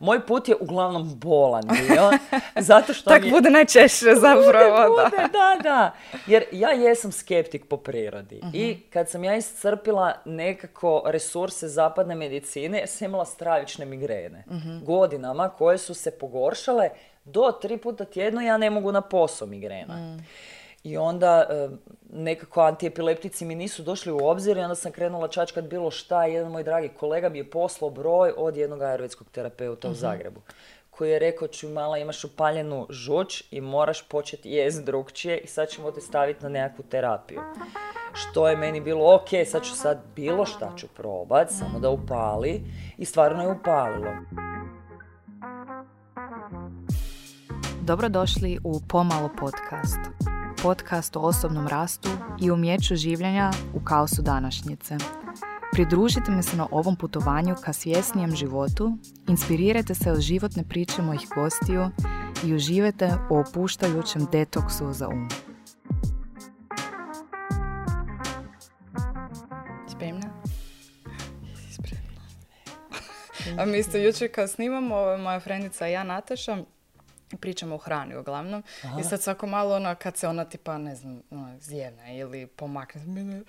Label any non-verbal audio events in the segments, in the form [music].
Moj put je uglavnom bolan bio, zato što [laughs] Tak mi je- bude najčešće zapravo, Bude, da. bude, da, da. Jer ja jesam skeptik po prirodi. I Mhm. kad sam ja iscrpila nekako resurse zapadne medicine, sam imala stravične migrene. Mhm. Godinama koje su se pogoršale do tri puta tjedno ja ne mogu na posao migrena. Mm. I onda e, nekako antiepileptici mi nisu došli u obzir i onda sam krenula čačkat bilo šta. Jedan moj dragi kolega mi je poslao broj od jednog ajurvedskog terapeuta u Zagrebu koji je rekao ću mala imaš upaljenu žuč i moraš početi jest drugčije i sad ćemo te staviti na nekakvu terapiju. Što je meni bilo ok, sad ću sad bilo šta ću probat, samo da upali i stvarno je upalilo. Dobrodošli u Pomalo podcast. Podcast o osobnom rastu i umjeću življenja u kaosu današnjice. Pridružite mi se na ovom putovanju ka svjesnijem životu, inspirirajte se od životne priče mojih gostiju i uživajte u opuštajućem detoksu za um. Spremna? A mi isto jučer kad snimamo, moja frendica i ja, Nataša, pričamo o hrani uglavnom. I sad svako malo ono, kad se ona tipa, ne znam, ono, zjevne ili pomakne, mene,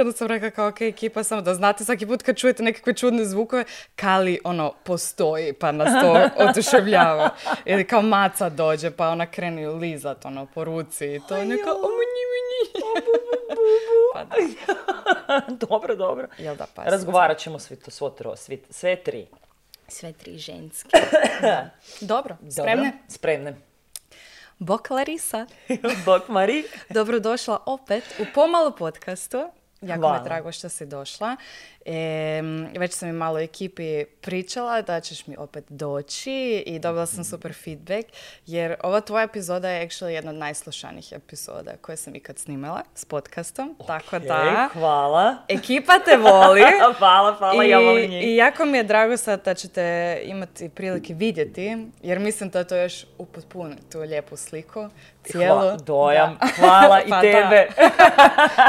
onda sam rekla kao, ok, ekipa, samo da znate svaki put kad čujete nekakve čudne zvukove, Kali, ono, postoji, pa nas to [laughs] oduševljava. Ili kao maca dođe, pa ona krene lizat, ono, po ruci i to, neka, o, munji, munji. pa da, [laughs] dobro, dobro. jel da, pa Razgovarat ćemo svi to, svo tro, svi, sve tri. Sve tri ženske. [coughs] Dobro, spremne? Dobro? Spremne. Bok Larisa. [laughs] Bok Mari. Dobrodošla opet u Pomalo podcastu. Jako Hvala. mi je drago što si došla. Em, već sam i malo ekipi pričala da ćeš mi opet doći i dobila sam super feedback jer ova tvoja epizoda je actually jedna od najslušanijih epizoda koje sam ikad snimala s podcastom. Tako da, E, hvala. ekipa te [laughs] voli. hvala, hvala, ja volim njih. I jako mi je drago sad da ćete imati prilike vidjeti, jer mislim da to još upotpuni tu lijepu sliku. Cijelu. Hva- dojam, Da. [laughs] hvala i Pa da. tebe.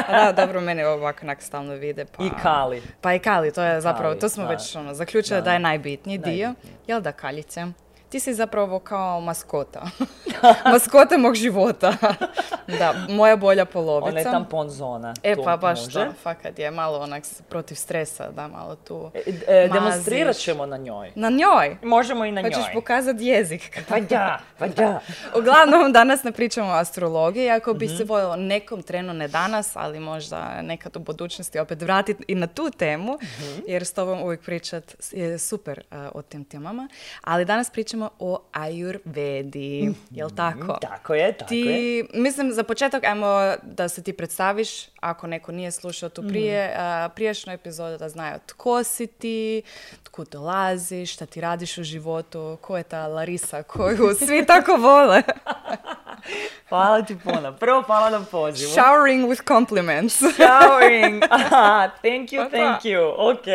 da, [laughs] dobro, mene ovako onak stalno vide. Pa... I Kali. Pa i Kali, to je zapravo, to smo da. već ono, zaključili da. je najbitniji dio. Jel da, Kaljice? Ti si zapravo kao maskota. [laughs] maskota mog života. [laughs] da, moja bolja polovica. Ona je tampon zona. E, pa baš može. to, fakat je malo onak protiv stresa, da malo tu E, e, demonstrirat ćemo na njoj. Na njoj? Možemo i na Hoćeš njoj. pokazati jezik. Pa da, pa da. [laughs] Uglavnom, danas ne pričamo o astrologiji, ako bi Mhm. se voljelo nekom trenu, ne danas, ali možda nekad u budućnosti opet vratiti i na tu temu, Mhm. jer s tobom uvijek pričat je super uh, o tim temama. Ali danas pričamo o ajurvedi, jel tako? Tako je, Mhm. tako je. Ti, mislim, za početak, ajmo da se ti predstaviš, ako neko nije slušao Mhm. tu prije, a, prijašnju epizodu, da znaju tko si ti, tko dolaziš, šta ti radiš u životu, ko je ta Larisa koju [laughs] svi tako vole. [laughs] Hvala ti puno. Prvo hvala na pozivu. Showering with compliments. Showering. [laughs] Aha, thank you, Pa da. thank you. Ok.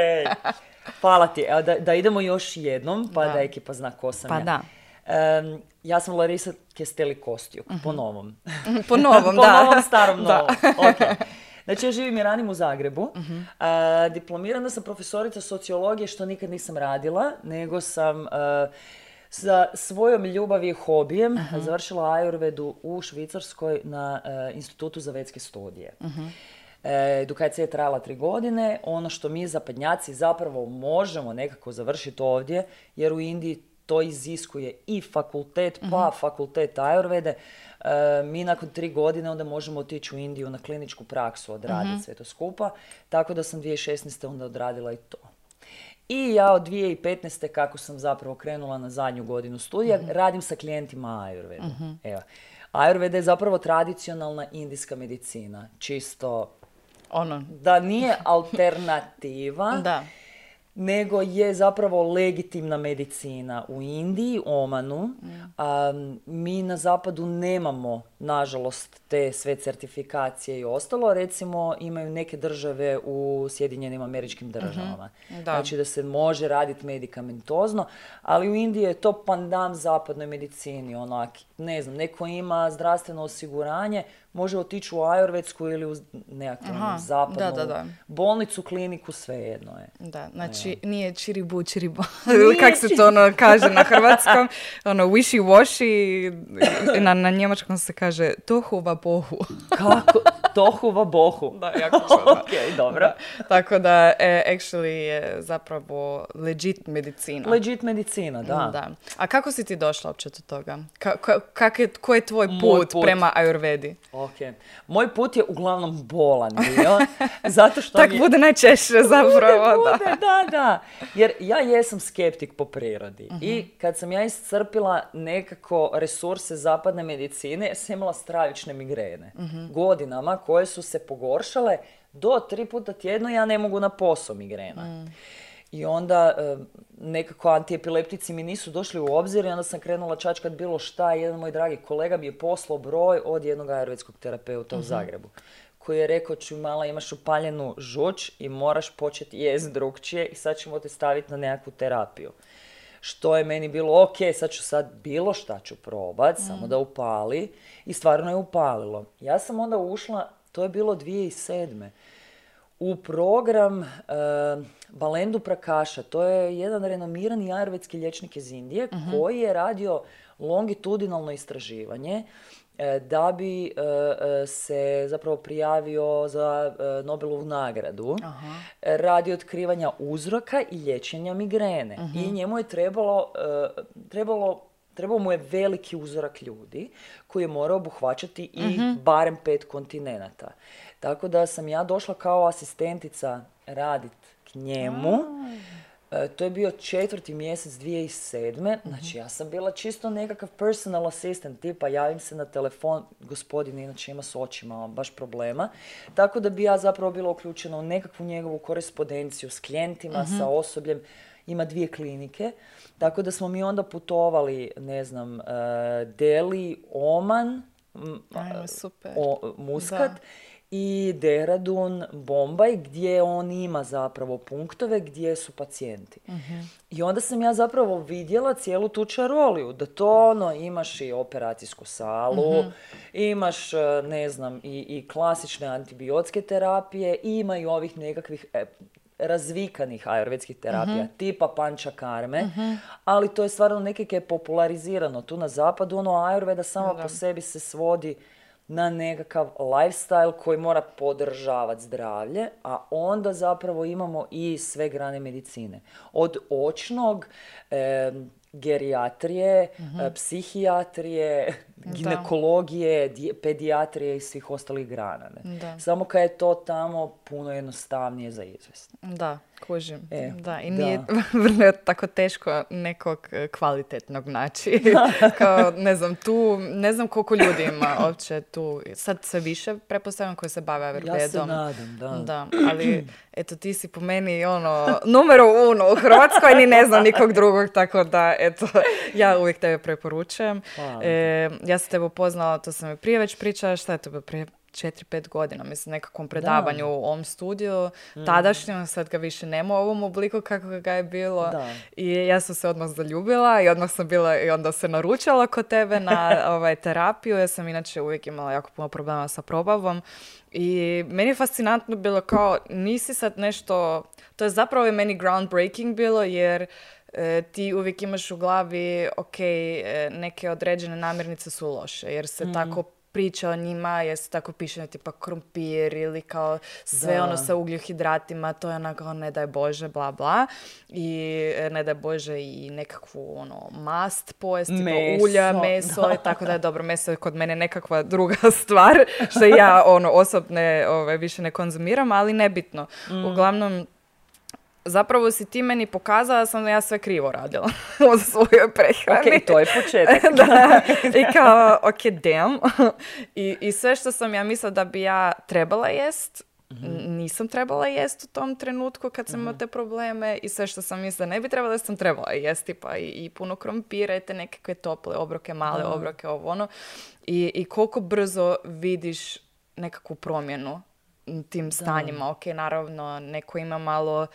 Hvala ti. Evo, da, da idemo još jednom, pa da, Da. ekipa zna ko sam Pa ja. da. Em, ja sam Larisa Kesteli po novom. Po novom, [laughs] po Mhm. da. novom, starom [laughs] Da. novom. Ok. Znači, ja živim i radim u Zagrebu. Mhm. A, diplomirana sam profesorica sociologije, što nikad nisam radila, nego sam a, sa svojom ljubavi i hobijem Mhm. završila Ajurvedu u Švicarskoj na a, Institutu za vetske studije. Mhm. E, edukacija je trajala tri godine. Ono što mi zapadnjaci zapravo možemo nekako završiti ovdje, jer u Indiji to iziskuje i fakultet, pa fakultet Ajurvede. E, mi nakon tri godine onda možemo otići u Indiju na kliničku praksu, odraditi sve to skupa. Tako da sam 2016. onda odradila i to. I ja od 2015. kako sam zapravo krenula na zadnju godinu studija, radim sa klijentima Ajurvedu. Evo. Ajurveda je zapravo tradicionalna indijska medicina. Čisto Ono, da nije alternativa, [laughs] da. nego je zapravo legitimna medicina u Indiji, Omanu. A, mi na zapadu nemamo nažalost, te sve certifikacije i ostalo. Recimo, imaju neke države u Sjedinjenim američkim državama. Da. Znači da se može raditi medikamentozno, ali u Indiji je to pandam zapadnoj medicini. Onak, ne znam, neko ima zdravstveno osiguranje, može otići u ajurvedsku ili u nekakvu Aha, zapadnu da, da, da. bolnicu, kliniku, svejedno je. Da, znači nije čiribu, čiribu. [laughs] Kak se to ono kaže na hrvatskom? Ono wishy washy, na, na njemačkom se kaže tohuva bohu. Kako? Tohuva bohu. Da, jako [laughs] ok, dobro. Tako da, e, actually je zapravo legit medicina. Legit medicina, da. Da. A kako si ti došla uopće do toga? Ka, ka- kak je, ko je tvoj put, put. prema Ayurvedi? Ok. Moj put je uglavnom bolan bio, [laughs] zato što Tak mi je- bude najčešće zapravo, da. Bude, da, da. Jer ja jesam skeptik po prirodi. I kad sam ja iscrpila nekako resurse zapadne medicine, sam imala stravične migrene. Godinama koje su se pogoršale do tri puta tjedno ja ne mogu na posao migrena. I onda e, nekako antiepileptici mi nisu došli u obzir i onda sam krenula čačkat bilo šta. Jedan moj dragi kolega mi je poslao broj od jednog ajurvedskog terapeuta u Zagrebu koji je rekao ću mala imaš upaljenu žuč i moraš početi jest drugčije i sad ćemo te staviti na nekakvu terapiju. Što je meni bilo, ok, sad ću sad bilo šta ću probat, samo da upali. I stvarno je upalilo. Ja sam onda ušla, to je bilo 2007 u program e, Balendu Prakaša. To je jedan renomirani ajurvedski liječnik iz Indije koji je radio longitudinalno istraživanje e, da bi e, e, se zapravo prijavio za Nobelovu nagradu e, radi otkrivanja uzroka i liječenja migrene. I njemu je trebalo, trebalo Trebao mu je veliki uzorak ljudi koji je morao obuhvaćati i barem pet kontinenata. Tako da sam ja došla kao asistentica radit k njemu. E, to je bio četvrti mjesec 2007. Znači ja sam bila čisto nekakav personal assistant, tipa javim se na telefon, gospodin inače ima s očima baš problema. Tako da bi ja zapravo bila uključena u nekakvu njegovu korespondenciju s klijentima, sa osobljem. Ima dvije klinike, tako da smo mi onda putovali, ne znam, e, Delhi, Oman, Ajme, super. o, Muskat Da. i Dehradun, Bombaj, gdje on ima zapravo punktove gdje su pacijenti. I onda sam ja zapravo vidjela cijelu tu čaroliju, da to ono, imaš i operacijsku salu, imaš, e, ne znam, i, i klasične antibiotske terapije, i ima i ovih nekakvih e, razvikanih ajurvedskih terapija, tipa panča karme, ali to je stvarno nekak je popularizirano tu na zapadu, ono ajurveda sama po sebi se svodi na nekakav lifestyle koji mora podržavati zdravlje, a onda zapravo imamo i sve grane medicine. Od očnog, em, gerijatrije, e, psihijatrije, ginekologije, di- pedijatrije i svih ostalih grana. Ne? Da. Samo kad je to tamo puno jednostavnije za izvesti. Da, kužim. E, da, i da. nije [laughs] vrlo tako teško nekog e, kvalitetnog naći. [laughs] Kao, ne znam, tu, ne znam koliko ljudi ima uopće tu, sad sve više, prepostavljam, koji se bave Ja se nadam, da. Da, ali eto ti si po meni ono numero uno u Hrvatskoj, ni ne znam nikog drugog, tako da eto ja uvijek tebe preporučujem. E, ja sam tebe upoznala, to sam i prije već pričala, šta je bilo prije 4-5 godina, mislim, nekakvom predavanju u ovom studiju, tadašnjem, sad ga više nema u ovom obliku kako ga je bilo. Da. I ja sam se odmah zaljubila i odmah sam bila i onda se naručila kod tebe na [laughs] ovaj, terapiju. Ja sam inače uvijek imala jako puno problema sa probavom. I meni je fascinantno bilo kao, nisi sad nešto, to je zapravo meni groundbreaking bilo jer e, ti uvijek imaš u glavi, ok, e, neke određene namirnice su loše jer se tako priča o njima, jer se tako piše tipa krumpir ili kao sve Da. ono sa ugljohidratima, to je onako ne daj Bože, bla bla. I e, ne daj Bože i nekakvu ono mast pojesti, tipa Meso, ulja, [laughs] meso, i tako da je dobro, meso je kod mene nekakva druga [laughs] stvar, što ja ono osobne ove, više ne konzumiram, ali nebitno. Mm. Uglavnom, zapravo si ti meni pokazala da sam ja sve krivo radila [laughs] u svojoj prehrani. Ok, to je početak. [laughs] da, i kao, ok, damn. I, I sve što sam ja mislila da bi ja trebala jest, N- Nisam trebala jest u tom trenutku kad sam imala te probleme i sve što sam mislila ne bi trebala, da sam trebala jesti pa i, i puno krompira i te nekakve tople obroke, male obroke, ovo ono. I, I koliko brzo vidiš nekakvu promjenu tim stanjima. Ok, naravno, neko ima malo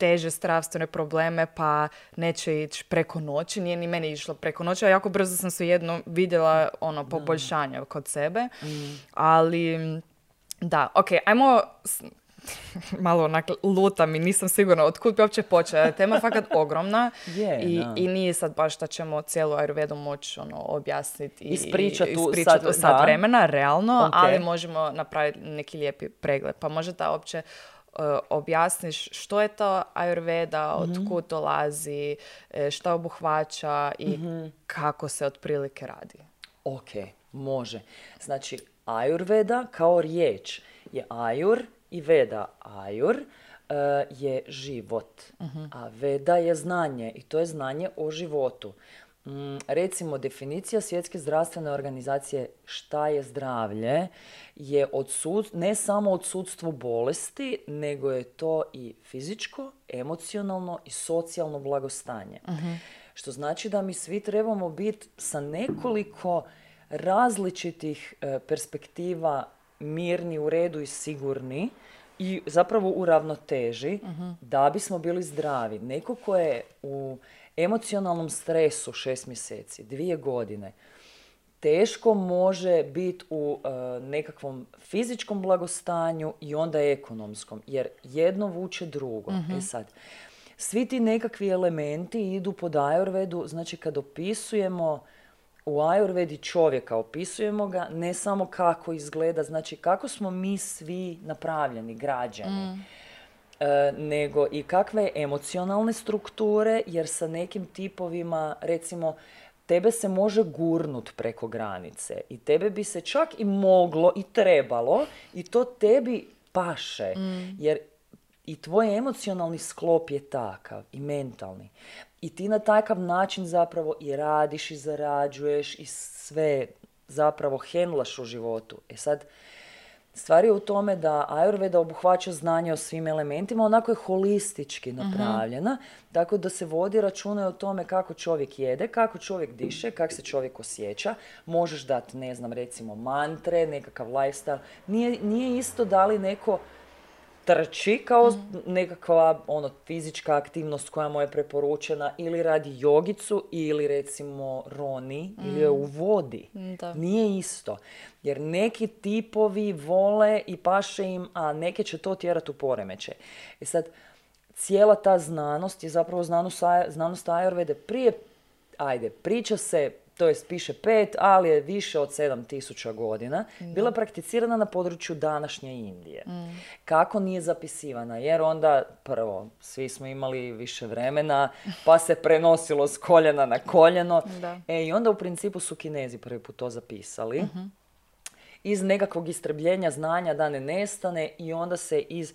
teže zdravstvene probleme, pa neće ići preko noći. Nije ni meni išlo preko noći, a jako brzo sam se jedno vidjela ono poboljšanje kod sebe. Ali, da, ok, ajmo [laughs] malo onak lutam i nisam sigurna od kud bi uopće počela. Tema je fakat [laughs] ogromna Je, i, da. i nije sad baš da ćemo cijelu Ayurvedu moći ono, objasniti i Ispričat u ispričat sat- u sat da. vremena, realno, Ok. ali možemo napraviti neki lijepi pregled. Pa možda da uopće objasniš što je to Ayurveda, Mhm. od kud dolazi, e, šta obuhvaća i Mhm. kako se otprilike radi. Ok, može. Znači, Ayurveda kao riječ je Ayur i Veda. Ayur e, je život, a Veda je znanje i to je znanje o životu. Mm, recimo, definicija Svjetske zdravstvene organizacije šta je zdravlje je odsud, ne samo odsudstvo bolesti, nego je to i fizičko, emocionalno i socijalno blagostanje. Što znači da mi svi trebamo biti sa nekoliko različitih e, perspektiva mirni, u redu i sigurni i zapravo u ravnoteži da bismo bili zdravi. Neko ko je u emocionalnom stresu šest mjeseci, dvije godine, teško može biti u e, nekakvom fizičkom blagostanju i onda ekonomskom, jer jedno vuče drugo. E sad, svi ti nekakvi elementi idu pod Ayurvedu, znači kad opisujemo u Ayurvedi čovjeka, opisujemo ga ne samo kako izgleda, znači kako smo mi svi napravljeni, građani. E, nego i kakve emocionalne strukture, jer sa nekim tipovima, recimo, tebe se može gurnut preko granice i tebe bi se čak i moglo i trebalo i to tebi paše, jer i tvoj emocionalni sklop je takav i mentalni. I ti na takav način zapravo i radiš i zarađuješ i sve zapravo hendlaš u životu. E sad, Stvar je u tome da Ayurveda obuhvaća znanje o svim elementima, onako je holistički napravljena, tako da se vodi računa o tome kako čovjek jede, kako čovjek diše, kako se čovjek osjeća. Možeš dati, ne znam, recimo mantre, nekakav lifestyle. Nije, nije isto da li neko trči kao nekakva ono, fizička aktivnost koja mu je preporučena ili radi jogicu ili recimo roni ili je u vodi. Da. Nije isto. Jer neki tipovi vole i paše im, a neke će to tjerati u poremeće. E sad, cijela ta znanost je zapravo znanost, znanost Ayurvede prije, ajde, priča se, to jest piše pet, ali je više od sedam tisuća godina, bila prakticirana na području današnje Indije. Kako nije zapisivana? Jer onda, prvo, svi smo imali više vremena, pa se prenosilo s koljena na koljeno. Da. E, I onda u principu su Kinezi prvi put to zapisali. Iz nekakvog istrebljenja znanja da ne nestane i onda se iz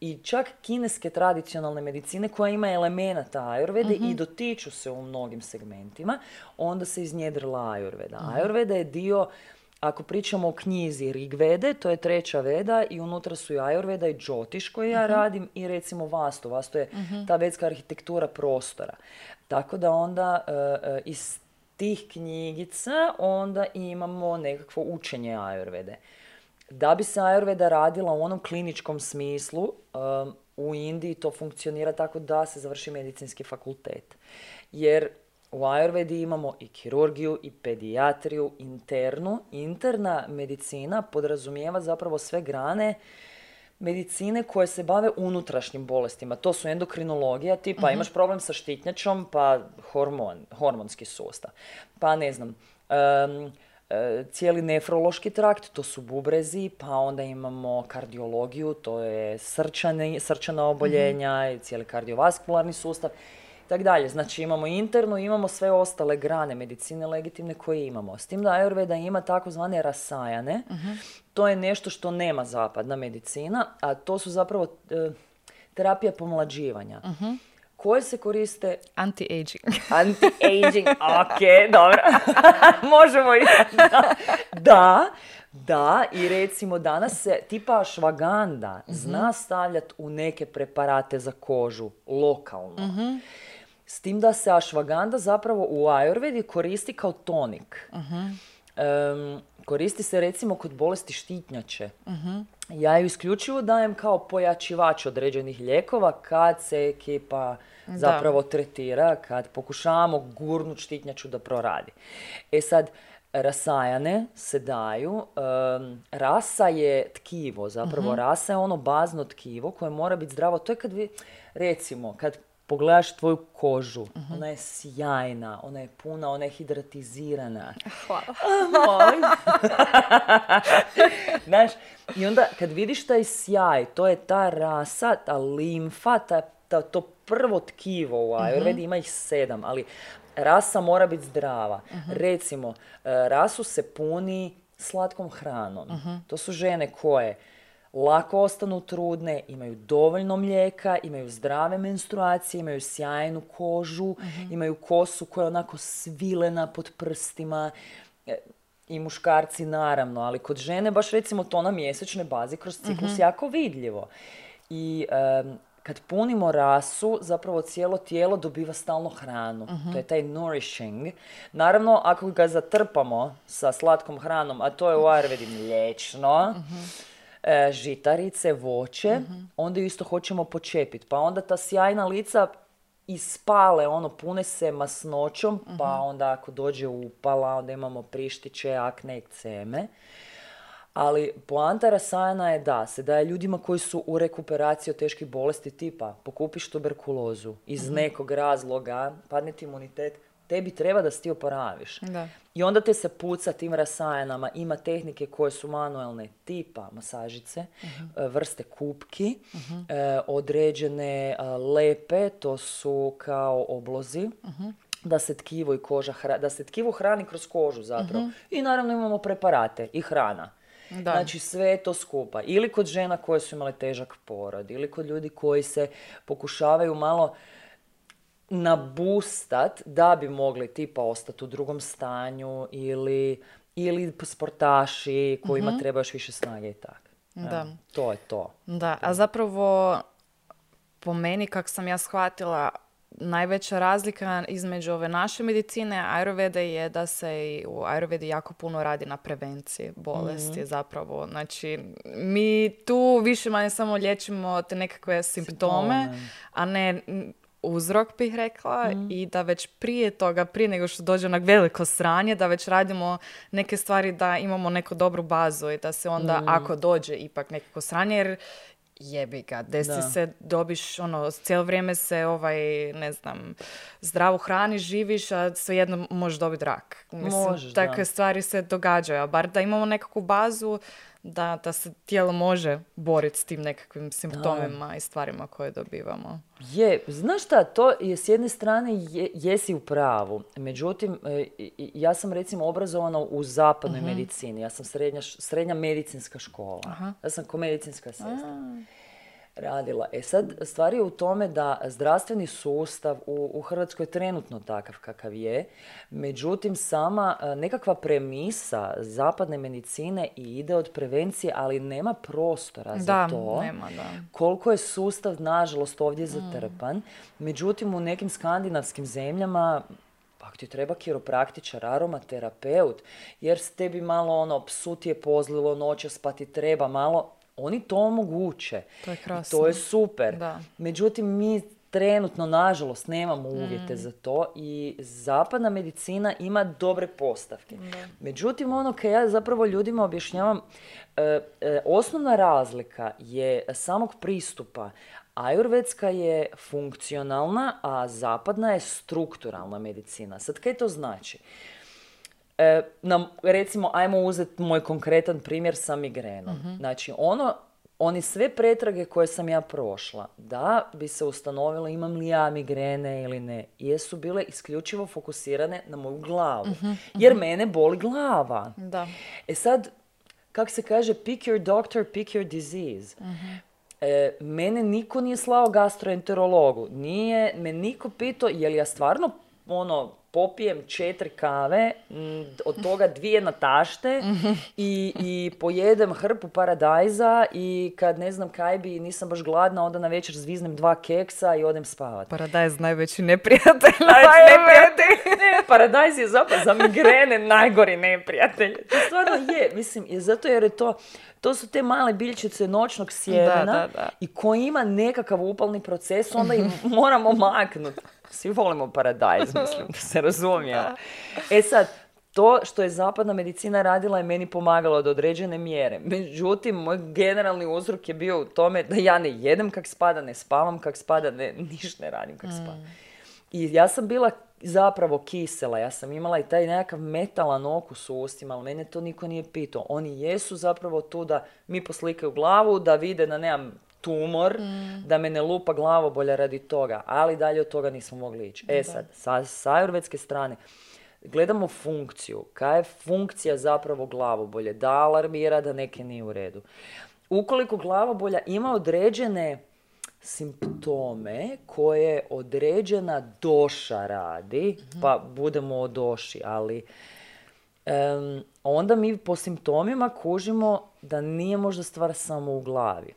i čak kineske tradicionalne medicine koja ima elemenata Ayurvede i dotiču se u mnogim segmentima, onda se iznjedrila Ayurveda. Ayurveda je dio, ako pričamo o knjizi Rigvede, to je treća veda i unutra su i Ayurveda i Jyotish koji ja radim i recimo Vastu. Vastu je ta vedska arhitektura prostora. Tako da onda e, iz tih knjigica onda imamo nekakvo učenje Ayurvede. Da bi se Ayurveda radila u onom kliničkom smislu, um, u Indiji to funkcionira tako da se završi medicinski fakultet. Jer u Ayurvedi imamo i kirurgiju, i pedijatriju, internu. Interna medicina podrazumijeva zapravo sve grane medicine koje se bave unutrašnjim bolestima. To su endokrinologija, tipa imaš problem sa štitnjačom, pa hormon, hormonski sustav. Pa ne znam, e, cijeli nefrološki trakt, to su bubrezi, pa onda imamo kardiologiju, to je srčani, srčana oboljenja i cijeli kardiovaskularni sustav i tak dalje. Znači imamo internu, imamo sve ostale grane medicine legitimne koje imamo. S tim da Ayurveda ima takozvane rasajane, to je nešto što nema zapadna medicina, a to su zapravo e, terapije pomlađivanja. Koje se koriste Anti-aging. [laughs] Anti-aging, ok, dobro. [laughs] Možemo i da. Da, Da, i recimo danas se tipa švaganda zna stavljati u neke preparate za kožu, lokalno. S tim da se ašvaganda zapravo u Ayurvedi koristi kao tonik. Em, koristi se recimo kod bolesti štitnjače. Ja ju isključivo dajem kao pojačivač određenih lijekova kad se ekipa zapravo tretira, kad pokušavamo gurnut štitnjaču da proradi. E sad, rasajane se daju. rasa je tkivo, zapravo rasa je ono bazno tkivo koje mora biti zdravo. To je kad vi, recimo, kad pogledaš tvoju kožu, ona je sjajna, ona je puna, ona je hidratizirana. Hvala. Molim. [laughs] Znaš, i onda kad vidiš taj sjaj, to je ta rasa, ta limfa, ta, ta- to prvo tkivo u Ayurvedi, ima ih sedam, ali rasa mora biti zdrava. Recimo, e, rasu se puni slatkom hranom. To su žene koje lako ostanu trudne, imaju dovoljno mlijeka, imaju zdrave menstruacije, imaju sjajnu kožu, imaju kosu koja je onako svilena pod prstima. E, I muškarci naravno, ali kod žene baš recimo to na mjesečnoj bazi kroz ciklus jako vidljivo. I em, kad punimo rasu, zapravo cijelo tijelo dobiva stalno hranu. To je taj nourishing. Naravno, ako ga zatrpamo sa slatkom hranom, a to je u Ayurvedi mliječno, e, žitarice, voće, onda ju isto hoćemo počepiti. Pa onda ta sjajna lica ispale, ono, pune se masnoćom, pa onda ako dođe upala, onda imamo prištiće, akne, ekceme. Ali poanta rasajana je da se daje ljudima koji su u rekuperaciji od teških bolesti tipa pokupiš tuberkulozu iz nekog razloga, padne ti imunitet, tebi treba da se ti oporaviš. Da. I onda te se puca tim rasajanama. Ima tehnike koje su manuelne tipa masažice, e, vrste kupki, e, određene e, lepe, to su kao oblozi. Da se tkivo i koža, hra- da se tkivo hrani kroz kožu zapravo. I naravno imamo preparate i hrana. Da. Znači sve je to skupa. Ili kod žena koje su imale težak porod, ili kod ljudi koji se pokušavaju malo nabustat da bi mogli tipa ostati u drugom stanju ili, ili sportaši kojima treba još više snage i tako. Da. To je to. Da, a zapravo po meni, kako sam ja shvatila, najveća razlika između ove naše medicine, Ayurveda je da se i u Ayurvedi jako puno radi na prevenciji bolesti zapravo. Znači, mi tu više manje samo liječimo te nekakve simptome, Simptome. a ne mm, uzrok bih rekla i da već prije toga, prije nego što dođe na veliko sranje, da već radimo neke stvari da imamo neku dobru bazu i da se onda ako dođe ipak nekako sranje, jer jebi ga, desi Da. se, dobiš, ono, cijelo vrijeme se, ovaj, ne znam, zdravo hrani, živiš, a svejedno možeš dobiti rak. Mislim, Možeš, da. takve stvari se događaju, a bar da imamo nekakvu bazu da, da se tijelo može boriti s tim nekakvim simptomima i stvarima koje dobivamo. Je, znaš šta, to je s jedne strane je- jesi u pravu. Međutim, e, ja sam recimo obrazovana u zapadnoj medicini. Ja sam srednja, srednja medicinska škola. Ja sam ko medicinska sestra. Radila. E sad, stvar je u tome da zdravstveni sustav u, u Hrvatskoj je trenutno takav kakav je, međutim sama e, nekakva premisa zapadne medicine i ide od prevencije, ali nema prostora za Da, to. nema, da. Koliko je sustav, nažalost, ovdje zatrpan. Međutim, u nekim skandinavskim zemljama pak ti treba kiropraktičar, aromaterapeut, jer s tebi malo ono, psu ti je pozlilo noćas pa ti treba malo, oni to omoguće. To je I krasno. to je super. Da. Međutim, mi trenutno, nažalost, nemamo uvjete za to i zapadna medicina ima dobre postavke. Međutim, ono kad ja zapravo ljudima objašnjavam, e, e, osnovna razlika je samog pristupa. Ajurvedska je funkcionalna, a zapadna je strukturalna medicina. Sad, kaj to znači? E, nam, recimo, ajmo uzeti moj konkretan primjer sa migrenom. Znači, ono, oni sve pretrage koje sam ja prošla, da bi se ustanovilo imam li ja migrene ili ne, jesu bile isključivo fokusirane na moju glavu. Jer mene boli glava. Da. E sad, kak se kaže, pick your doctor, pick your disease. E, mene niko nije slao gastroenterologu. Nije me niko pitao je li ja stvarno ono, popijem četiri kave, m, od toga dvije na tašte i, i pojedem hrpu paradajza i kad ne znam kaj bi, nisam baš gladna, onda na večer zviznem dva keksa i odem spavat. Paradajz najveći neprijatelj. ne, paradajz je zapravo za migrene najgori neprijatelj. To stvarno je, mislim, je zato jer je to, to su te male biljčice noćnog sjemena da, da. i koji ima nekakav upalni proces, onda ih moramo maknuti. Svi volimo paradajz, [laughs] mislim, da se razumije. E sad, to što je zapadna medicina radila je meni pomagalo do određene mjere. Međutim, moj generalni uzrok je bio u tome da ja ne jedem kak spada, ne spavam kak spada, ne, ništa ne radim kak spada. I ja sam bila zapravo kisela, ja sam imala i taj nekakav metalan okus u ustima, ali mene to niko nije pitao. Oni jesu zapravo tu da mi poslikaju glavu, da vide da nemam tumor, da me ne lupa glavobolja radi toga, ali dalje od toga nismo mogli ići. E sad, sa, sa ajurvedske strane, gledamo funkciju. Kaj je funkcija zapravo glavobolje? Da alarmira da neke nije u redu. Ukoliko glavobolja ima određene simptome koje određena doša radi, pa budemo o doši, ali em, onda mi po simptomima kužimo da nije možda stvar samo u glavi.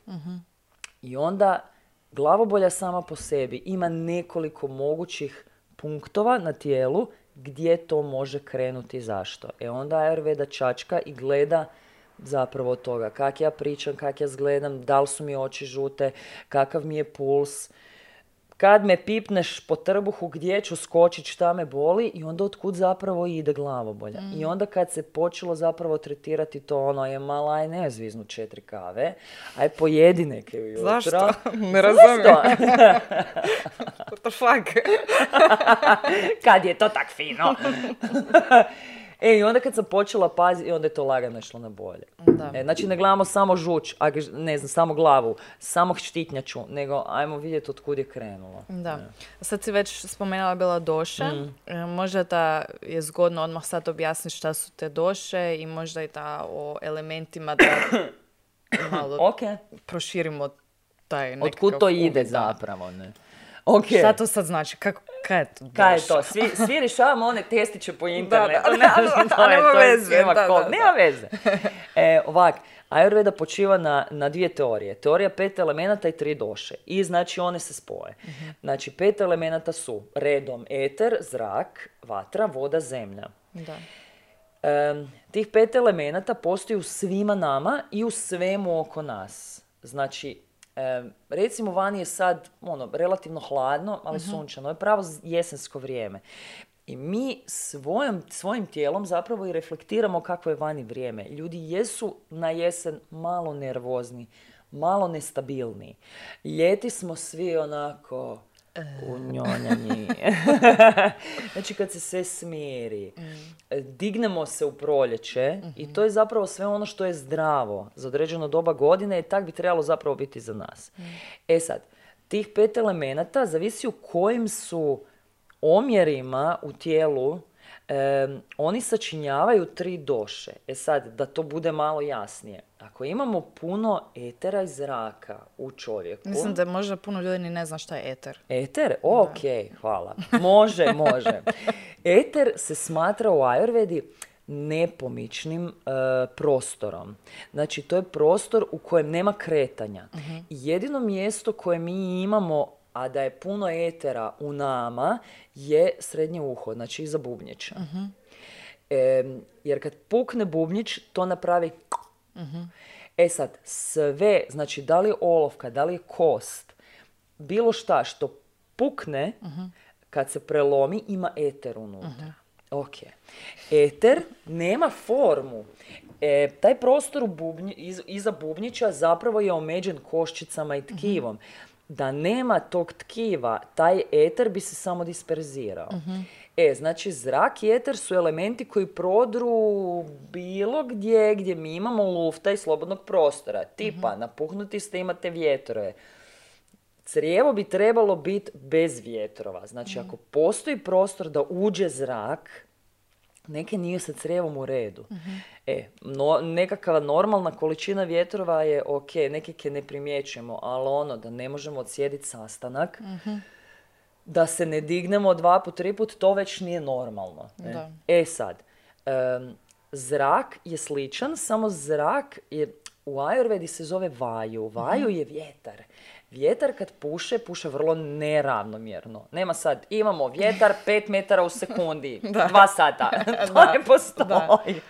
I onda glavobolja sama po sebi ima nekoliko mogućih punktova na tijelu gdje to može krenuti i zašto. E onda Ayurveda čačka i gleda zapravo toga kak ja pričam, kak ja zgledam, da li su mi oči žute, kakav mi je puls, kad me pipneš po trbuhu gdje ću skočit, šta me boli i onda otkud zapravo ide glavobolja. I onda kad se počelo zapravo tretirati to ono je mala, aj ne zviznu četiri kave, aj pojedi neke ujutro. Zašto? [laughs] Ne razumijem. Zašto? [laughs] What the fuck? [laughs] kad je to tak fino. E, i onda kad sam počela paziti, onda je to lagano išlo na bolje. Da. E, znači ne gledamo samo žuč, a ne znam, samo glavu, samo štitnjaču, nego ajmo vidjeti od kud je krenulo. Da. Sad si već spomenula bila doše. Mm. E, Možda da je zgodno odmah sad objasniti šta su te doše i možda i da o elementima da [coughs] malo Ok, proširimo taj nekakav otkud to ide zapravo, ne? Ok, Šta to sad znači? Kako, kaj je to? kaj je to? Svi, svi rješavamo one testiće po internetu. [laughs] da. [laughs] Ne, to je- Nema veze, da, da, Nema veze. E, ovak, Ayurveda počiva na, na dvije teorije. Teorija pet elemenata i tri doše. I znači one se spoje. Znači pet elemenata su redom eter, zrak, vatra, voda, zemlja. Da. Em, tih pet elemenata postoji u svima nama i u svemu oko nas. Znači, recimo vani je sad ono, relativno hladno, ali sunčano. Je pravo jesensko vrijeme. I mi svojom, svojim tijelom zapravo i reflektiramo kakvo je vani vrijeme. Ljudi jesu na jesen malo nervozni, malo nestabilni. Ljeti smo svi onako unjonjani. [laughs] znači kad se sve smiri, dignemo se u proljeće i to je zapravo sve ono što je zdravo za određeno doba godine i tak bi trebalo zapravo biti za nas. E sad, tih pet elemenata zavisi u kojim su omjerima u tijelu em, oni sačinjavaju tri doše. E sad, da to bude malo jasnije. Ako imamo puno etera i zraka u čovjeku... Mislim da možda puno ljudi ni ne zna šta je eter. Eter? Ok, hvala. Može, može. Eter se smatra u Ajurvedi nepomičnim e, prostorom. Znači, to je prostor u kojem nema kretanja. I Jedino mjesto koje mi imamo, a da je puno etera u nama, je srednje uho, znači iza bubnjića. Em, jer kad pukne bubnjić, to napravi E sad, sve, znači da li je olovka, da li je kost, bilo šta što pukne, kad se prelomi, ima eter unutra. Ok. Eter nema formu. E, taj prostor u bubnji- iz- iza bubnjića zapravo je omeđen koščicama i tkivom. Da nema tog tkiva, taj eter bi se samo disperzirao. E, znači zrak i eter su elementi koji prodru bilo gdje gdje mi imamo lufta i slobodnog prostora. Tipa, napuhnuti ste, imate vjetrove. Crijevo bi trebalo biti bez vjetrova. Znači, ako postoji prostor da uđe zrak, neke nije sa crijevom u redu. E, no, nekakva normalna količina vjetrova je ok, neke ke ne primjećujemo, ali ono da ne možemo odsjediti sastanak, da se ne dignemo dva put, tri put, to već nije normalno. ne. Da. E sad, em, zrak je sličan, samo zrak je u Ayurvedi se zove vaju. Vaju je vjetar. Vjetar kad puše, puše vrlo neravnomjerno. Nema sad, imamo vjetar [laughs] 5 metara u sekundi, [laughs] dva sata. [laughs] to Da, ne postoji.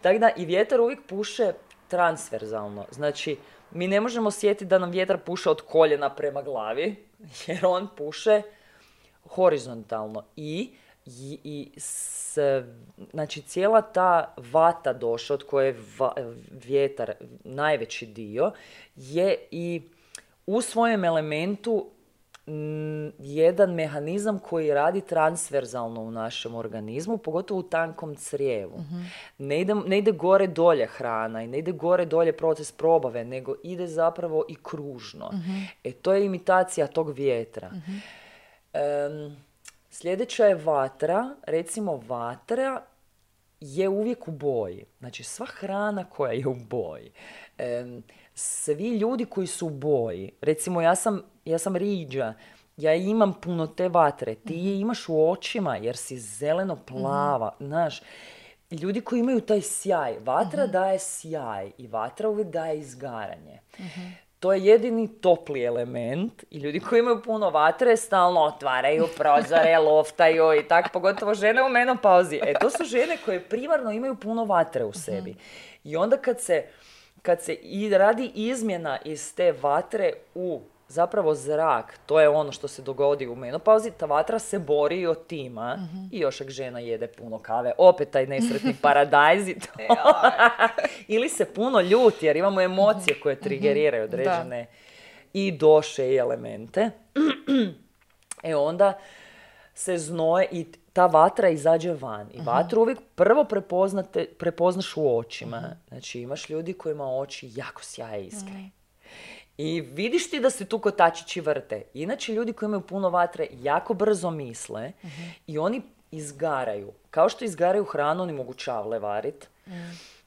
Tako da i vjetar uvijek puše transverzalno. Znači, mi ne možemo sjetiti da nam vjetar puše od koljena prema glavi, jer on puše horizontalno i, i, i s, znači cijela ta vata doša od koje je va- vjetar najveći dio je i u svojem elementu mm, jedan mehanizam koji radi transverzalno u našem organizmu, pogotovo u tankom crijevu. Ne, ide, ne ide gore dolje hrana i ne ide gore dolje proces probave, nego ide zapravo i kružno. E to je imitacija tog vjetra. Em, sljedeća je vatra. Recimo vatra je uvijek u boji. Znači sva hrana koja je u boji. Em, svi ljudi koji su u boji. Recimo ja sam, ja sam riđa. Ja imam puno te vatre. Ti je imaš u očima jer si zeleno plava. Znaš, ljudi koji imaju taj sjaj. Vatra daje sjaj i vatra uvijek daje izgaranje. To je jedini topli element i ljudi koji imaju puno vatre stalno otvaraju prozore, [laughs] loftaju i tak, pogotovo žene u menopauzi. E, to su žene koje primarno imaju puno vatre u sebi. I onda kad se, kad se i radi izmjena iz te vatre u zapravo zrak, to je ono što se dogodi u menopauzi, ta vatra se bori i otima i još ak žena jede puno kave, opet taj nesretni [laughs] paradajz i to. [laughs] Ili se puno ljuti jer imamo emocije koje trigeriraju određene i doše i elemente. [clears throat] E onda se znoje i ta vatra izađe van. I vatru uvijek prvo prepoznate, prepoznaš u očima. Znači imaš ljudi kojima oči jako sjaje iskre. I vidiš ti da se tu kotačići vrte. Inače, ljudi koji imaju puno vatre jako brzo misle i oni izgaraju. Kao što izgaraju hranu, oni mogu čavle varit.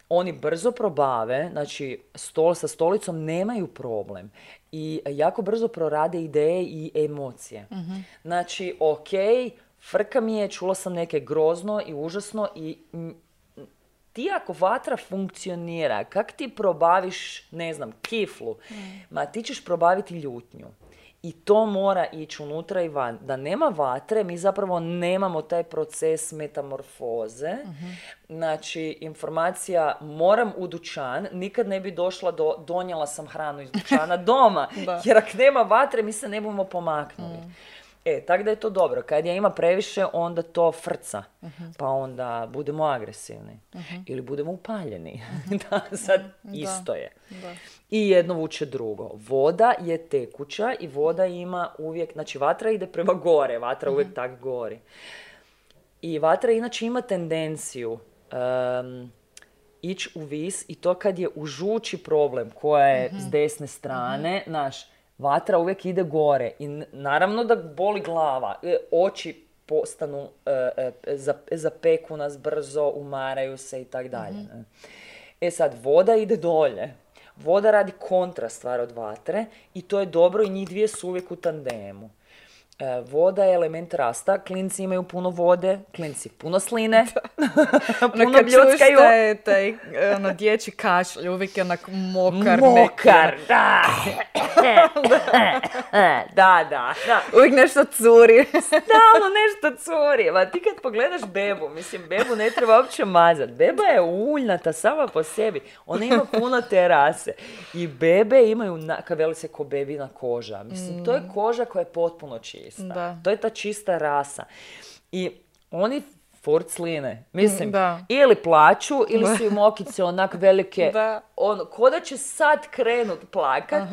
Oni brzo probave, znači stol sa stolicom nemaju problem. I jako brzo prorade ideje i emocije. Znači, ok, frka mi je, čula sam neke grozno i užasno i ti ako vatra funkcionira, kak ti probaviš, ne znam, kiflu, ma ti ćeš probaviti ljutnju. I to mora ići unutra i van. Da nema vatre, mi zapravo nemamo taj proces metamorfoze. Znači, informacija moram u dućan, nikad ne bi došla do, donijela sam hranu iz dućana [laughs] doma. Da. Jer ako nema vatre, mi se ne budemo pomaknuli. E, tako da je to dobro. Kad je ima previše, onda to frca. Pa onda budemo agresivni. Ili budemo upaljeni. [laughs] da, sad isto je. Da. I jedno vuče drugo. Voda je tekuća i voda ima uvijek, znači vatra ide prema gore, vatra uvijek tak gori. I vatra inače ima tendenciju um, ići u vis i to kad je u žuči problem koja je s desne strane, naš vatra uvijek ide gore i naravno da boli glava, e, oči postanu, e, e, za- zapeku nas brzo, umaraju se i tak dalje. ne. E sad, voda ide dolje. Voda radi kontra stvar od vatre i to je dobro i njih dvije su uvijek u tandemu. E, voda je element rasta, klinci imaju puno vode, klinci puno sline, [laughs] Ono puno kad čuješ bljuckaju. taj, taj ono, dječji kašlj, uvijek je onak mokar. Mokar, da. da, [laughs] da, da. Uvijek nešto curi. [laughs] Stalno nešto curi. Ma ti kad pogledaš bebu, mislim, bebu ne treba uopće mazat. Beba je uljnata sama po sebi. Ona ima puno terase. I bebe imaju, na, kad veli se ko bebina koža. Mislim, to je koža koja je potpuno čista. Da. To je ta čista rasa. I oni furcline, mislim, Mm, da. ili plaću, ili su im okice onak velike, Da. ono, ko da će sad krenut plakat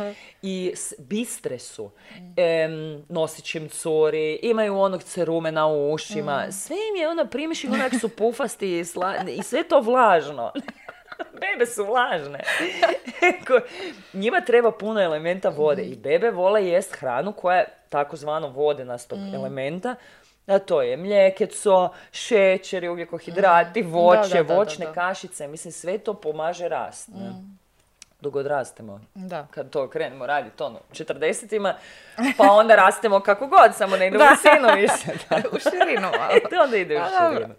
i s- bistre su. Em, nosić im curi, imaju onog cerumena u ušima, sve im je ono primiš i onak su pufasti i, sla- i sve to vlažno. [laughs] [laughs] Bebe su vlažne. [laughs] Njima treba puno elementa vode i bebe vole jest hranu koja je takozvano vodenastog elementa, a to je mljekeco, šećeri, ugljikohidrati, voće, Da, da, voćne da. kašice, mislim sve to pomaže rast. ne. dok odrastemo. Da. Kad to krenemo raditi, ono, 40 pa onda rastemo kako god, samo ne ide u visinu više. Da. [laughs] u širinu malo. E, to onda ide u širinu.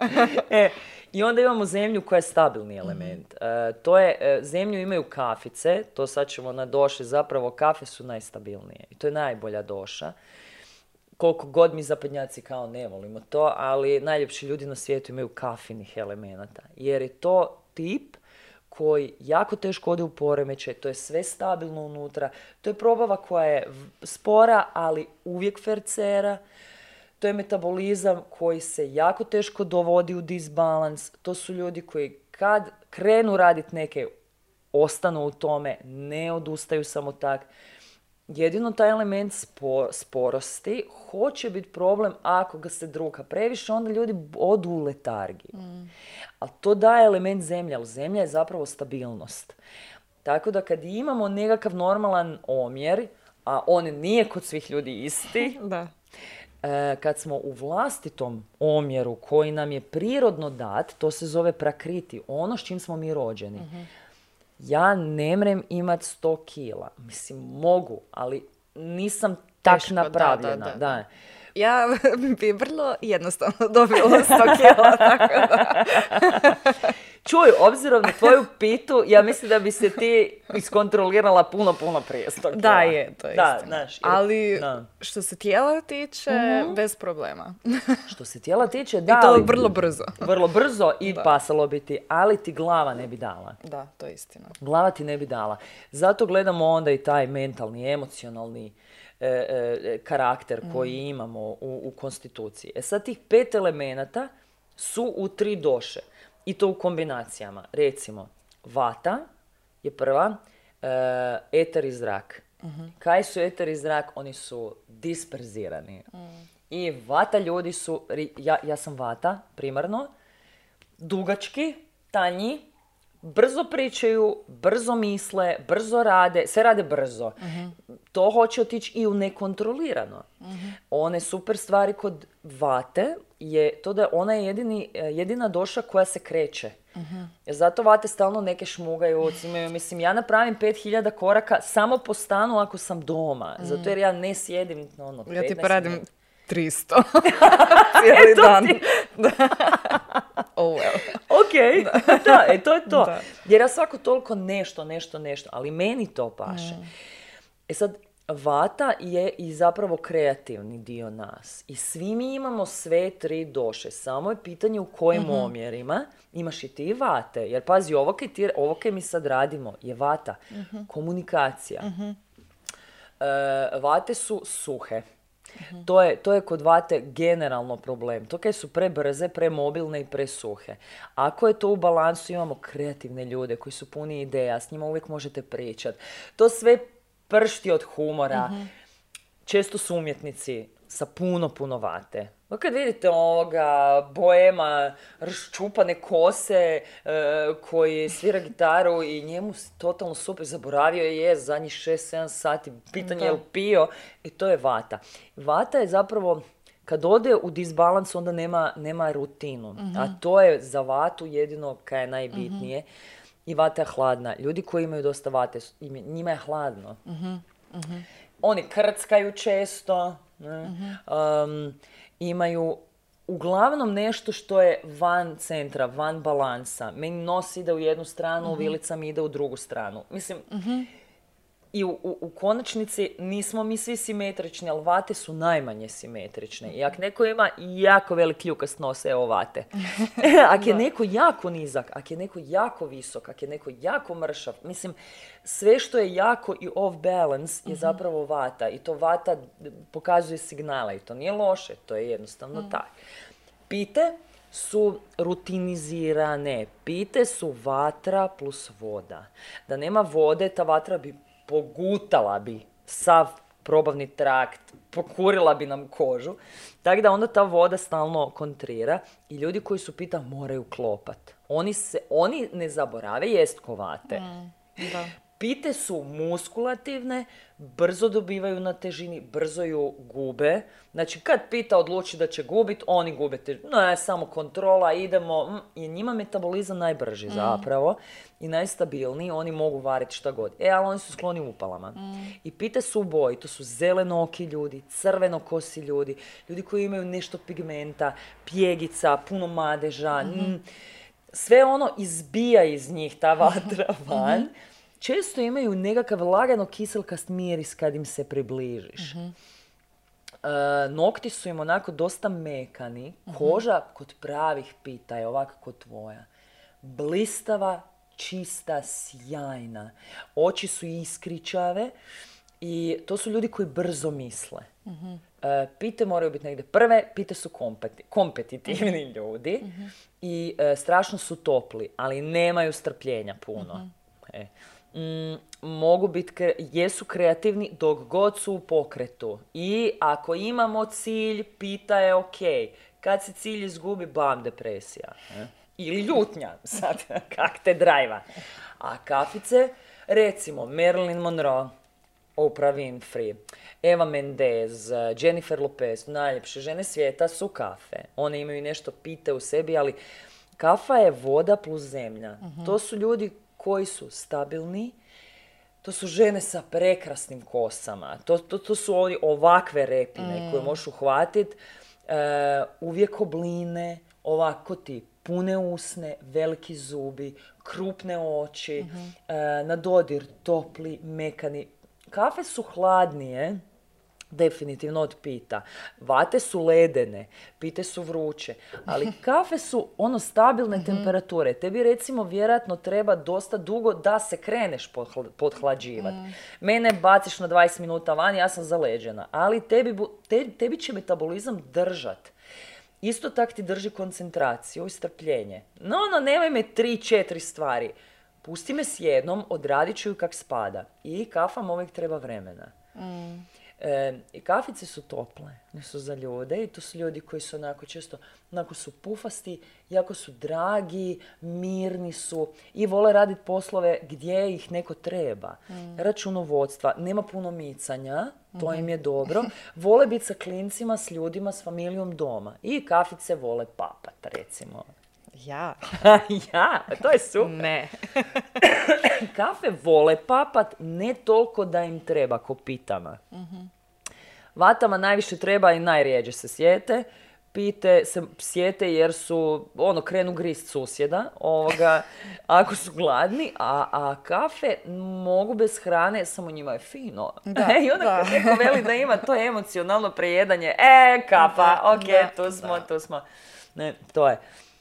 E, I onda imamo zemlju koja je stabilni element. E, to je, e, zemlju imaju kafice, to sad ćemo na doši, zapravo kafe su najstabilnije. I to je najbolja doša. Koliko god mi zapadnjaci kao ne volimo to, ali najljepši ljudi na svijetu imaju kafinih elemenata. Jer je to tip koji jako teško ode u poremećaj, to je sve stabilno unutra, to je probava koja je spora, ali uvijek fercera, to je metabolizam koji se jako teško dovodi u disbalans, to su ljudi koji kad krenu raditi neke, ostanu u tome, ne odustaju samo tak. Jedino taj element sporosti hoće biti problem ako ga se druga previše, onda ljudi odu u letargiju. Mm. Ali to daje element zemlje, ali zemlja je zapravo stabilnost. Tako da kad imamo nekakav normalan omjer, a on nije kod svih ljudi isti, [laughs] da. E, kad smo u vlastitom omjeru koji nam je prirodno dat, to se zove prakriti, ono s čim smo mi rođeni. Mhm. Ja ne mrem imat 100 kila. Mislim, mogu, ali nisam tak napravljena. Da, da, Ja [laughs] bi vrlo jednostavno dobila 100 kila, [laughs] tako da. [laughs] Čuj, obzirom na tvoju pitu, ja mislim da bi se ti iskontrolirala puno, puno prije sto Da, je, to je da, Znaš, Ali što se tijela tiče, mhm. bez problema. [laughs] što se tijela tiče, da. I to vrlo brzo. [laughs] Vrlo brzo i da. pasalo bi ti, ali ti glava ne bi dala. Da, to je istina. Glava ti ne bi dala. Zato gledamo onda i taj mentalni, emocionalni, e, e, karakter koji mhm. imamo u, u konstituciji. E sad tih pet elemenata su u tri doše. I to u kombinacijama. Recimo, vata je prva, e, eter i zrak. uh Kaj su eter i zrak? Oni su disperzirani. Mm. I vata ljudi su, ja, ja sam vata primarno, dugački, tanji, brzo pričaju, brzo misle, brzo rade, sve rade brzo. Mhm. To hoće otići i u nekontrolirano. Mhm. One super stvari kod vate je to da ona je jedini, jedina doša koja se kreće. uh Zato vate stalno neke šmugaju, mislim, ja napravim 5000 koraka samo po stanu ako sam doma. Zato jer ja ne sjedim ono, Ja ti poradim 300 [laughs] [laughs] cijeli dan. [laughs] oh well. [laughs] ok, da. e, to je to. Jer ja svako toliko nešto, nešto, nešto, ali meni to paše. Mm. E sad, vata je i zapravo kreativni dio nas. I svi mi imamo sve tri doše. Samo je pitanje u kojim mm omjerima imaš i ti vate. Jer pazi, ovo kaj, ti, ovo kaj mi sad radimo je vata. Mhm. Komunikacija. mm vate su suhe. To, je, to je kod vate generalno problem. To kaj su prebrze, premobilne i presuhe. Ako je to u balansu, imamo kreativne ljude koji su puni ideja, s njima uvijek možete pričati. To sve pršti od humora. Mhm. Često su umjetnici sa puno, puno vate. Kad vidite ovoga boema, raščupane kose e, koji svira gitaru i njemu totalno super zaboravio je zadnjih 6-7 sati, pitanje je li pio i to je vata. Vata je zapravo kad ode u disbalans onda nema, nema rutinu. A mhm. to je za vatu jedino kaj je najbitnije. I vata je hladna. Ljudi koji imaju dosta vate, njima je hladno. Mhm, Oni krckaju često. Um, imaju uglavnom nešto što je van centra, van balansa. Meni nos ide u jednu stranu, uh vilica mi ide u drugu stranu. Mislim, mhm. I u, u, konačnici nismo mi svi simetrični, ali vate su najmanje simetrične. I ako neko ima jako velik ljukast nos, evo vate. [laughs] ako je neko jako nizak, ako je neko jako visok, ako je neko jako mršav, mislim, sve što je jako i off balance je mhm. zapravo vata. I to vata pokazuje signale i to nije loše, to je jednostavno mm. taj. Pite su rutinizirane. Pite su vatra plus voda. Da nema vode, ta vatra bi pogutala bi sav probavni trakt, pokurila bi nam kožu. Tako da onda ta voda stalno kontrira i ljudi koji su pita moraju klopat. Oni, se, oni ne zaborave jest kovate. Mm, da Pite su muskulativne, brzo dobivaju na težini, brzo ju gube. Znači, kad pita odluči da će gubit, oni gube težinu. Ne, samo kontrola, idemo. mm, I njima metabolizam najbrži zapravo i najstabilniji. Oni mogu variti šta god. E, ali oni su skloni upalama. I pite su u boji. To su zelenoki ljudi, crvenokosi ljudi, ljudi koji imaju nešto pigmenta, pjegica, puno madeža. mm, sve ono izbija iz njih, ta vatra van. Često imaju nekakav lagano kiselkast miris kad im se približiš. E, nokti su im onako dosta mekani. Koža kod pravih pita je ovako kod tvoja. Blistava, čista, sjajna. Oči su iskričave i to su ljudi koji brzo misle. E, pite moraju biti negdje prve, pite su kompeti- kompetitivni ljudi i e, strašno su topli, ali nemaju strpljenja puno. E. Mm, mogu biti, kre- jesu kreativni dok god su u pokretu. I ako imamo cilj, pita je ok. Kad se cilj izgubi, bam, depresija. e. Ili ljutnja, [laughs] sad, kak te drajva. A kafice, recimo, Marilyn Monroe, Oprah Winfrey, Eva Mendez, Jennifer Lopez, najljepše žene svijeta su kafe. One imaju nešto pite u sebi, ali kafa je voda plus zemlja. To su ljudi koji su stabilni, to su žene sa prekrasnim kosama. To, to, to su oni ovakve repine koje možeš uhvatiti. uvijek obline, ovako ti pune usne, veliki zubi, krupne oči, e, na dodir topli, mekani. Kafe su hladnije, definitivno od pita. Vate su ledene, pite su vruće, ali [laughs] kafe su ono stabilne temperature. Tebi recimo vjerojatno treba dosta dugo da se kreneš podhl- podhlađivat. Mene baciš na 20 minuta van, ja sam zaleđena, ali tebi, te- tebi će metabolizam držat. Isto tak ti drži koncentraciju i strpljenje. No, no, nemoj me tri, četiri stvari. Pusti me s jednom, odradit ću ju kak spada. I kafam uvijek treba vremena. E, I kafice su tople, one su za ljude i to su ljudi koji su onako često, onako su pufasti, jako su dragi, mirni su i vole raditi poslove gdje ih neko treba. Računovodstva, nema puno micanja, to im je dobro. [laughs] Vole biti sa klincima, s ljudima, s familijom doma. I kafice vole papat, recimo. Ja. [laughs] ja, to je super. Ne. [coughs] Kafe vole papat, ne toliko da im treba ko pitama. Vatama najviše treba i najrijeđe se sjete. Pite se sjete jer su, ono, krenu grist susjeda, ovoga, [laughs] ako su gladni, a, a kafe mogu bez hrane, samo njima je fino. Da, [laughs] I onda da. kad neko veli da ima to emocionalno prejedanje, e, kafa, ok, da, tu smo, da. tu smo. Ne, to je.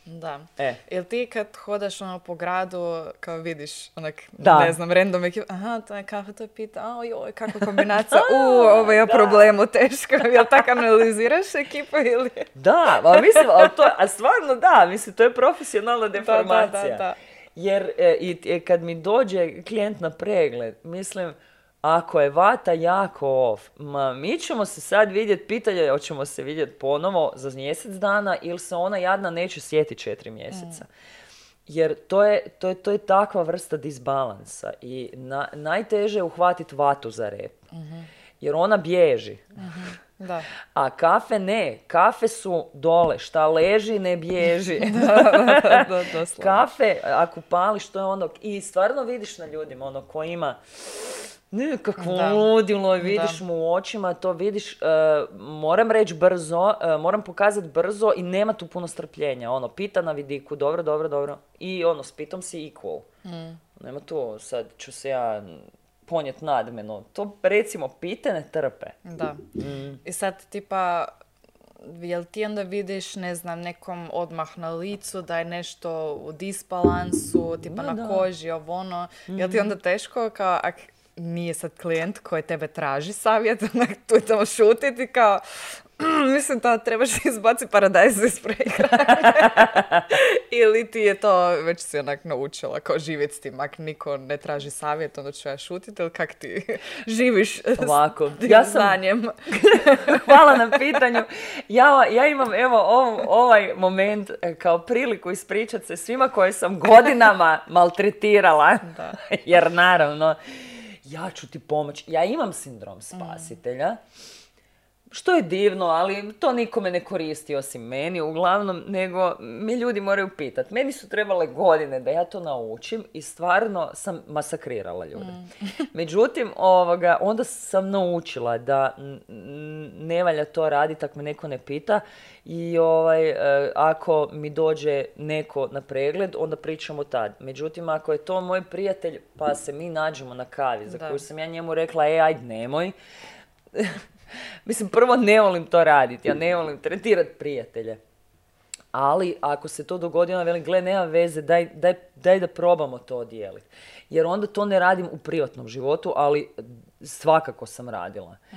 Da. E. Jel ti kad hodaš ono po gradu, kao vidiš onak, Da. ne znam, random ekipa, aha, to je kafe, to je pita, a joj, kakva kombinacija, [laughs] u, ovo je problemu teško, [laughs] jel tak analiziraš ekipu ili? Da, a mislim, ali to, a stvarno da, mislim, to je profesionalna da, deformacija. da. Jer e, i, e, kad mi dođe klijent na pregled, mislim, ako je vata jako off, ma mi ćemo se sad vidjeti, pitanje hoćemo se vidjeti ponovo za mjesec dana ili se ona jadna neće sjeti četiri mjeseca. Jer to je, to, je, to je takva vrsta disbalansa i na, najteže je uhvatiti vatu za rep. Jer ona bježi. Da. A kafe ne, kafe su dole, šta leži ne bježi. [laughs] da, da, kafe, ako pališ, to je ono, i stvarno vidiš na ljudima, ono, ko ima nekakvo Da. ludilo, vidiš Da. mu u očima, to vidiš, e, moram reći brzo, e, moram pokazati brzo i nema tu puno strpljenja, ono, pita na vidiku, dobro, dobro, dobro, i ono, s pitom si equal. Nema tu, sad ću se ja ponjet nadmeno, to recimo pite ne trpe. Da. I sad tipa, jel ti onda vidiš, ne znam, nekom odmah na licu da je nešto u disbalansu, tipa Da, na koži, ovo ono, jel ti onda teško kao, ak nije sad klijent koji tebe traži savjet, [laughs] onak tu tamo šutiti kao, [clears throat] mislim da trebaš [laughs] izbaci paradajz iz [laughs] Ili ti je to, već si onak naučila kao živjeti s tim, ak niko ne traži savjet, onda ću ja šutiti ili kak ti živiš Ovako, s ja sam... Hvala na pitanju. Ja, ja imam evo ovaj moment e, kao priliku ispričati se svima koje sam godinama maltretirala. Da. Jer naravno, ja ću ti pomoći. Ja imam sindrom spasitelja. Što je divno, ali to nikome ne koristi osim meni uglavnom, nego mi ljudi moraju pitati. Meni su trebale godine da ja to naučim i stvarno sam masakrirala ljude. Mm. [laughs] Međutim, ovoga, onda sam naučila da ne valja to raditi ako me neko ne pita i ovaj, e, ako mi dođe neko na pregled, onda pričamo tad. Međutim, ako je to moj prijatelj, pa se mi nađemo na kavi, za koju sam ja njemu rekla, e, ajde, nemoj. [laughs] Mislim, prvo ne volim to raditi, ja ne volim tretirati prijatelje. Ali ako se to dogodi, ona veli, gle, nema veze, daj, daj, daj da probamo to odijeliti. Jer onda to ne radim u privatnom životu, ali svakako sam radila. Mm.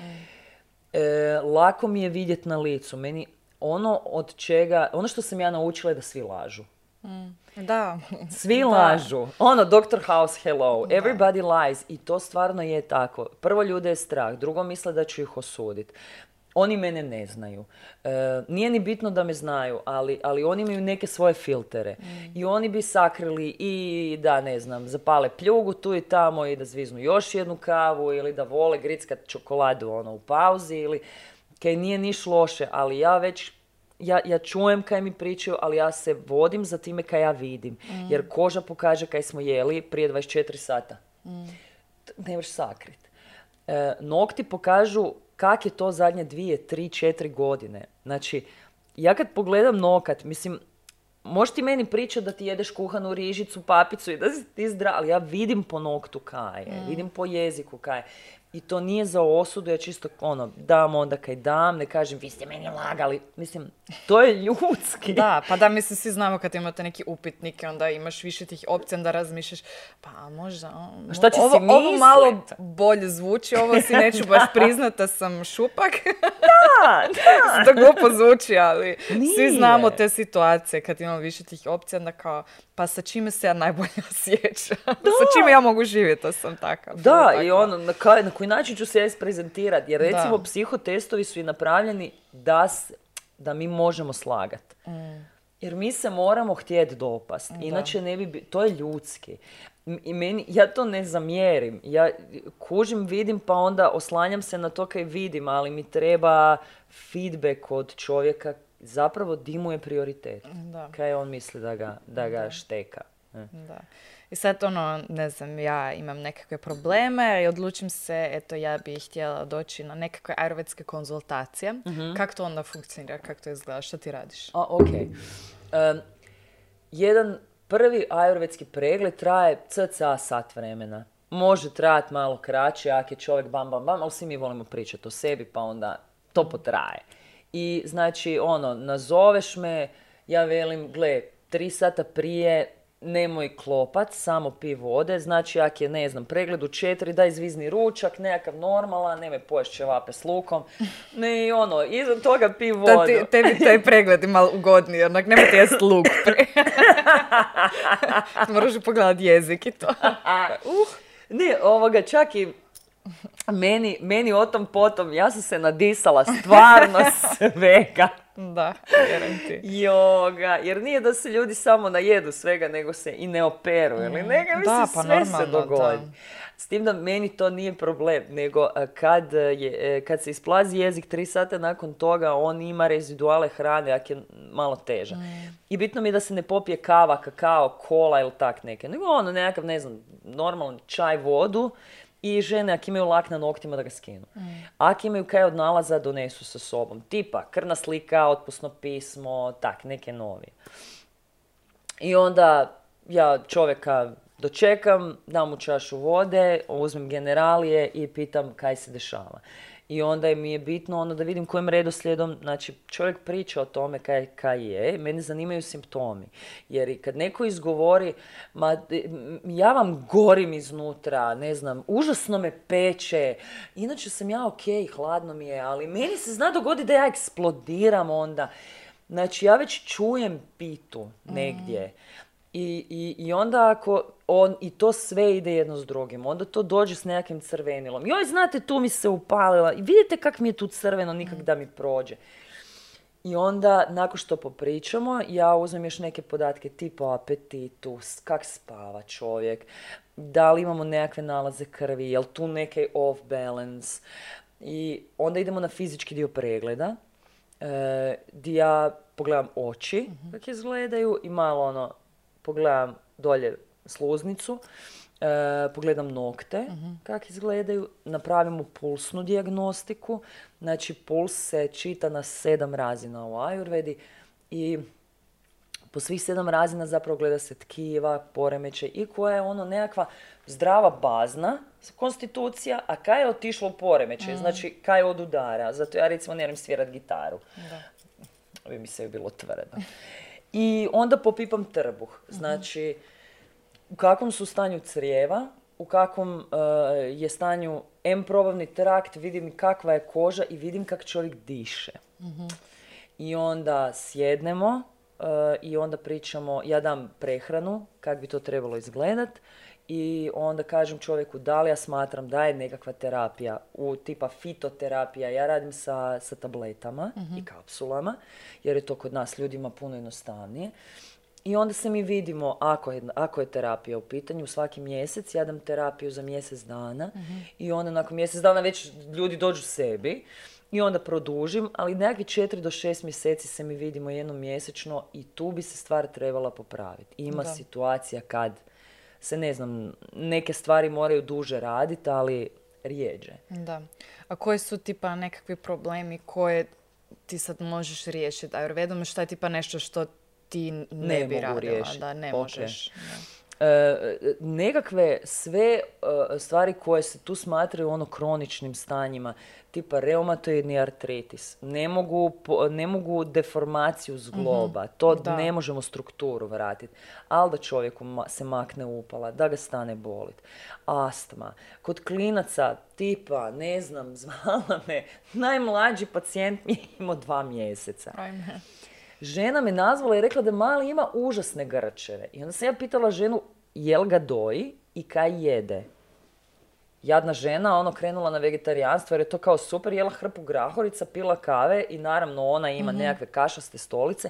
E, lako mi je vidjeti na licu. Meni ono od čega, ono što sam ja naučila je da svi lažu. Mm. Da. [laughs] Svi lažu. Ono, Dr. House, hello. Everybody lies. I to stvarno je tako. Prvo ljude je strah. Drugo misle da ću ih osuditi. Oni mene ne znaju. E, nije ni bitno da me znaju, ali, ali oni imaju neke svoje filtere. Mm. I oni bi sakrili i da, ne znam, zapale pljugu tu i tamo i da zviznu još jednu kavu ili da vole grickat čokoladu ono, u pauzi ili kaj nije niš loše, ali ja već ja, ja čujem kaj mi pričaju, ali ja se vodim za time kaj ja vidim. Mm. Jer koža pokaže kaj smo jeli prije 24 sata. Mm. Ne možeš sakrit. E, nokti pokažu kak je to zadnje dvije, tri, četiri godine. Znači, ja kad pogledam nokat, mislim, možeš ti meni pričati da ti jedeš kuhanu rižicu, papicu i da si ti zdrav, ali ja vidim po noktu kaj je, mm. vidim po jeziku kaj je. I to nije za osudu, ja čisto ono, dam onda kaj dam, ne kažem vi ste meni lagali. Mislim, to je ljudski. Da, pa da, mislim, svi znamo kad imate neki upitnike, onda imaš više tih opcija, onda razmišljaš, pa možda, o, Šta će ovo, si ovo malo bolje zvuči, ovo si neću baš [laughs] priznat da sam šupak. Da, [laughs] da. to glupo zvuči, ali svi znamo te situacije kad imamo više tih opcija, onda kao, pa sa čime se ja najbolje [laughs] osjećam? sa čime ja mogu živjeti, to sam takav. Da, i ono, na, kaj, na koji način ću se ja isprezentirati? Jer recimo da. psihotestovi su i napravljeni da, da mi možemo slagati. Mm. Jer mi se moramo htjeti dopast. Inače ne bi... To je ljudski. I meni, ja to ne zamjerim. Ja kužim, vidim, pa onda oslanjam se na to kaj vidim, ali mi treba feedback od čovjeka zapravo dimuje prioritet. Da. Kaj on misli da ga, da ga šteka. Da. I sad ono, ne znam, ja imam nekakve probleme i odlučim se, eto ja bih htjela doći na nekakve ayurvedske konzultacije. mm Kako to onda funkcionira, kako to izgleda, što ti radiš? A, ok. jedan prvi ayurvedski pregled traje cca sat vremena. Može trajati malo kraće, ako je čovjek bam, bam, bam, ali svi mi volimo pričati o sebi, pa onda to potraje. I znači, ono, nazoveš me, ja velim, gle, tri sata prije nemoj klopat, samo pi vode, znači ako je, ne znam, pregled u četiri, daj zvizni ručak, nekakav normalan, nemoj poješ ćevape s lukom, ne i ono, iza toga pi vodu. Da ti, tebi taj pregled je malo ugodniji, onak nemoj ti jest luk. [laughs] Moraš pogledati jezik i to. uh. Ne, ovoga, čak i meni, meni o tom potom, ja sam se nadisala stvarno [laughs] svega. [laughs] Da, vjerujem ti. Joga, jer nije da se ljudi samo najedu svega, nego se i ne operu, ili mm, neka mi da, se pa sve se dogodi. S tim da meni to nije problem, nego kad, je, e, kad se isplazi jezik tri sata nakon toga, on ima reziduale hrane, ako je malo teža. Mm. I bitno mi je da se ne popije kava, kakao, kola ili tak neke, nego ono nekakav, ne znam, normalan čaj, vodu, i žene ako imaju lak na noktima da ga skinu. Mm. Ako imaju kaj od nalaza donesu sa sobom. Tipa krvna slika, otpusno pismo, tak, neke novi. I onda ja čovjeka dočekam, dam mu čašu vode, uzmem generalije i pitam kaj se dešava. I onda mi je bitno ono da vidim kojim redoslijedom, znači čovjek priča o tome kaj, kaj je, mene zanimaju simptomi. Jer i kad neko izgovori, ma ja vam gorim iznutra, ne znam, užasno me peče, inače sam ja ok, hladno mi je, ali meni se zna dogoditi da ja eksplodiram onda. Znači ja već čujem pitu negdje. I, i, I onda ako on, i to sve ide jedno s drugim, onda to dođe s nekakvim crvenilom. Joj, znate, tu mi se upalila. I vidite kak mi je tu crveno, nikak da mi prođe. I onda, nakon što popričamo, ja uzmem još neke podatke tipa apetitu, kak spava čovjek, da li imamo nekakve nalaze krvi, jel tu neki off balance. I onda idemo na fizički dio pregleda, e, gdje ja pogledam oči, mm kak izgledaju i malo ono, pogledam dolje sluznicu, e, pogledam nokte uh kak izgledaju, napravimo pulsnu dijagnostiku, znači puls se čita na sedam razina u ajurvedi i po svih sedam razina zapravo gleda se tkiva, poremeće i koja je ono nekakva zdrava bazna konstitucija, a kaj je otišlo u poremeće, mm. znači kaj je od udara. Zato ja recimo ne svirat gitaru. Da. Bi mi se bilo tvrdo. I onda popipam trbuh. Mhm. Znači, u kakvom su stanju crijeva, u kakvom uh, je stanju M probavni trakt, vidim kakva je koža i vidim kak čovjek diše. Mhm. I onda sjednemo uh, i onda pričamo, ja dam prehranu, kak bi to trebalo izgledat i onda kažem čovjeku da li ja smatram da je nekakva terapija u tipa fitoterapija. Ja radim sa, sa tabletama i mhm. kapsulama jer je to kod nas ljudima puno jednostavnije. I onda se mi vidimo ako je, ako je terapija u pitanju svaki mjesec, ja dam terapiju za mjesec dana mhm. i onda nakon mjesec dana već ljudi dođu sebi i onda produžim, ali nekakvi četiri do šest mjeseci se mi vidimo jednom mjesečno i tu bi se stvar trebala popraviti. Ima situacija kad se ne znam, neke stvari moraju duže raditi, ali rijeđe. Da. A koji su tipa nekakvi problemi koje ti sad možeš riješiti Ajurvedom? Šta je tipa nešto što ti ne, ne bi radila? Da, ne možeš. E, nekakve sve e, stvari koje se tu smatraju ono kroničnim stanjima, tipa reumatoidni artritis, ne mogu, ne mogu deformaciju zgloba, mm to ne možemo strukturu vratiti, ali da čovjeku se makne upala, da ga stane bolit. Astma. Kod klinaca tipa, ne znam, [laughs] zvala me, najmlađi pacijent mi je imao dva mjeseca. Ajme žena me nazvala i rekla da mali ima užasne grčeve. I onda sam ja pitala ženu jel ga doji i kaj jede. Jadna žena, ono, krenula na vegetarijanstvo jer je to kao super, jela hrpu grahorica, pila kave i naravno ona ima mm nekakve kašaste stolice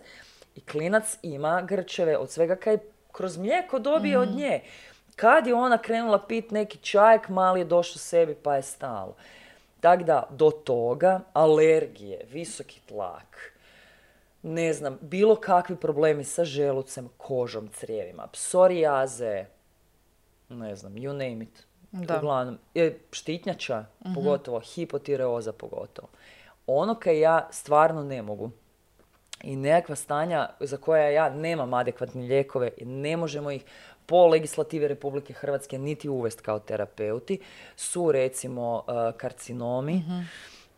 i klinac ima grčeve od svega kaj kroz mlijeko dobije od mhm. nje. Kad je ona krenula pit neki čajek, mali je došao sebi pa je stalo. Tako da, do toga, alergije, visoki tlak, ne znam, bilo kakvi problemi sa želucem, kožom, crijevima, psorijaze, ne znam, you name it. Da. Uglavnom, štitnjača, uh pogotovo, hipotireoza pogotovo. Ono kaj ja stvarno ne mogu i nekakva stanja za koja ja nemam adekvatne lijekove i ne možemo ih po legislative Republike Hrvatske niti uvest kao terapeuti, su recimo uh, karcinomi, mhm.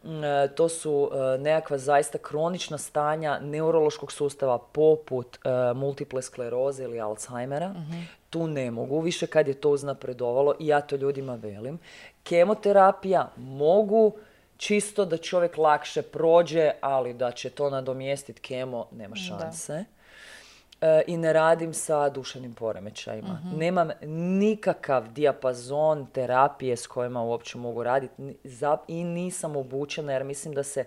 E, to su e, nekakva zaista kronična stanja neurološkog sustava poput e, multiple skleroze ili Alzheimera. Mhm. Tu ne mogu više kad je to uznapredovalo i ja to ljudima velim. Kemoterapija mogu čisto da čovjek lakše prođe, ali da će to nadomjestiti kemo, nema šanse. E, i ne radim sa duševnim poremećajima. uh Nemam nikakav dijapazon terapije s kojima uopće mogu raditi i nisam obučena jer mislim da se